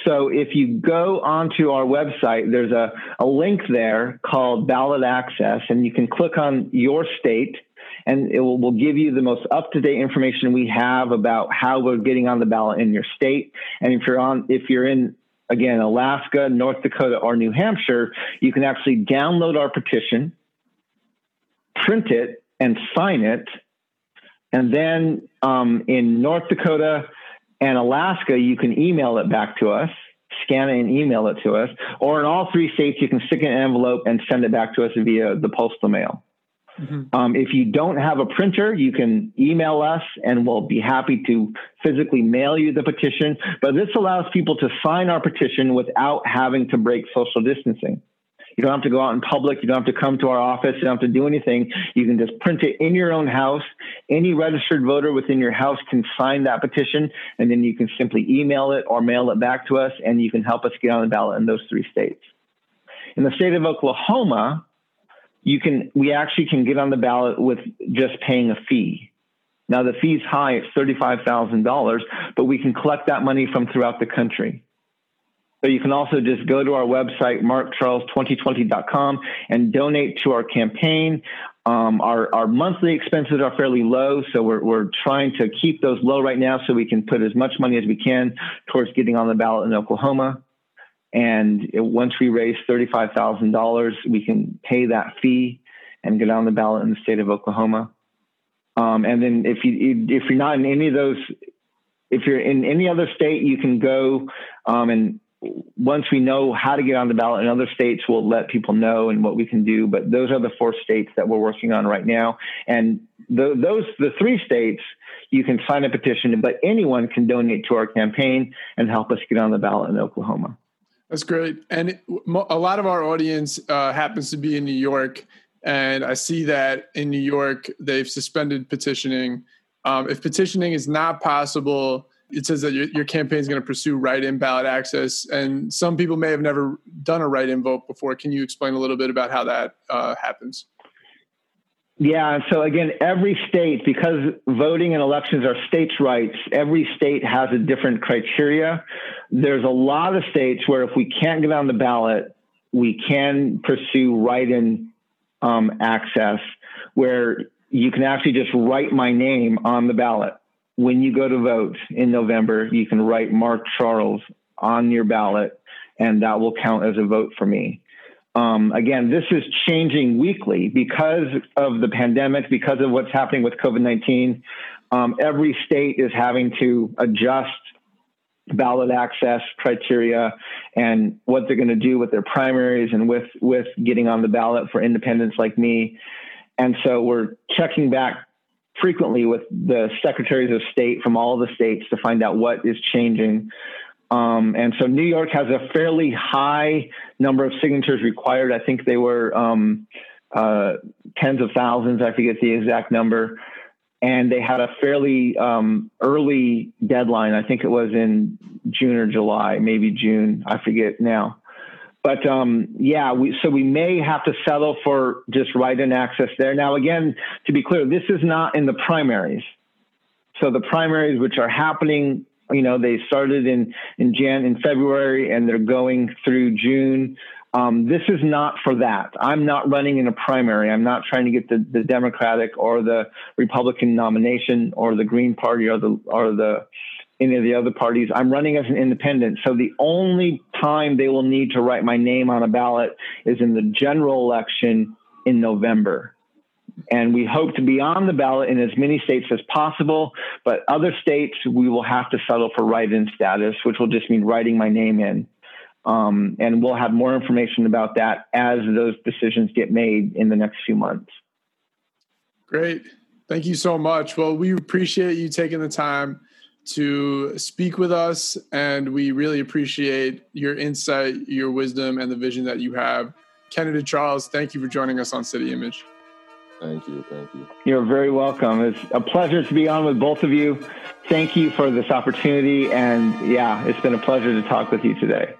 So if you go onto our website, there's a, a link there called ballot access, and you can click on your state and it will, will give you the most up-to-date information we have about how we're getting on the ballot in your state. And if you're on, if you're in again Alaska, North Dakota, or New Hampshire, you can actually download our petition, print it, and sign it. And then um, in North Dakota, and Alaska, you can email it back to us, scan it and email it to us. Or in all three states, you can stick an envelope and send it back to us via the postal mail. Mm-hmm. Um, if you don't have a printer, you can email us and we'll be happy to physically mail you the petition. But this allows people to sign our petition without having to break social distancing. You don't have to go out in public. You don't have to come to our office. You don't have to do anything. You can just print it in your own house. Any registered voter within your house can sign that petition, and then you can simply email it or mail it back to us, and you can help us get on the ballot in those three states. In the state of Oklahoma, you can we actually can get on the ballot with just paying a fee. Now the fee's high, it's thirty-five thousand dollars, but we can collect that money from throughout the country. So you can also just go to our website, markcharles2020.com, and donate to our campaign. Um, our, our monthly expenses are fairly low, so we're, we're trying to keep those low right now so we can put as much money as we can towards getting on the ballot in Oklahoma. And once we raise $35,000, we can pay that fee and get on the ballot in the state of Oklahoma. Um, and then if you if you're not in any of those, if you're in any other state, you can go um, and once we know how to get on the ballot in other states, we'll let people know and what we can do. But those are the four states that we're working on right now. And the, those, the three states, you can sign a petition, but anyone can donate to our campaign and help us get on the ballot in Oklahoma. That's great. And a lot of our audience uh, happens to be in New York. And I see that in New York, they've suspended petitioning. Um, if petitioning is not possible, it says that your, your campaign is going to pursue write-in ballot access, and some people may have never done a write-in vote before. Can you explain a little bit about how that uh, happens? Yeah, so again, every state, because voting and elections are states' rights, every state has a different criteria. There's a lot of states where if we can't get on the ballot, we can pursue write-in um, access, where you can actually just write my name on the ballot when you go to vote in November, you can write Mark Charles on your ballot, and that will count as a vote for me. Um, again, this is changing weekly because of the pandemic, because of what's happening with COVID 19. Um, every state is having to adjust ballot access criteria and what they're going to do with their primaries and with with getting on the ballot for independents like me. And so we're checking back frequently with the secretaries of state from all the states to find out what is changing. Um, and so New York has a fairly high number of signatures required. I think they were um, uh, tens of thousands. I forget the exact number. And they had a fairly um, early deadline. I think it was in June or July, maybe June. I forget now. But um, yeah, we, so we may have to settle for just write-in access there. Now, again, to be clear, this is not in the primaries. So the primaries, which are happening, you know, they started in in Jan in February and they're going through June. Um, this is not for that. I'm not running in a primary. I'm not trying to get the, the Democratic or the Republican nomination or the Green Party or the or the any of the other parties. I'm running as an independent. So the only time they will need to write my name on a ballot is in the general election in November. And we hope to be on the ballot in as many states as possible, but other states we will have to settle for write in status, which will just mean writing my name in. Um, and we'll have more information about that as those decisions get made in the next few months. Great. Thank you so much. Well, we appreciate you taking the time to speak with us, and we really appreciate your insight, your wisdom, and the vision that you have. Kennedy Charles, thank you for joining us on City Image. Thank you. Thank you. You're very welcome. It's a pleasure to be on with both of you. Thank you for this opportunity. And yeah, it's been a pleasure to talk with you today.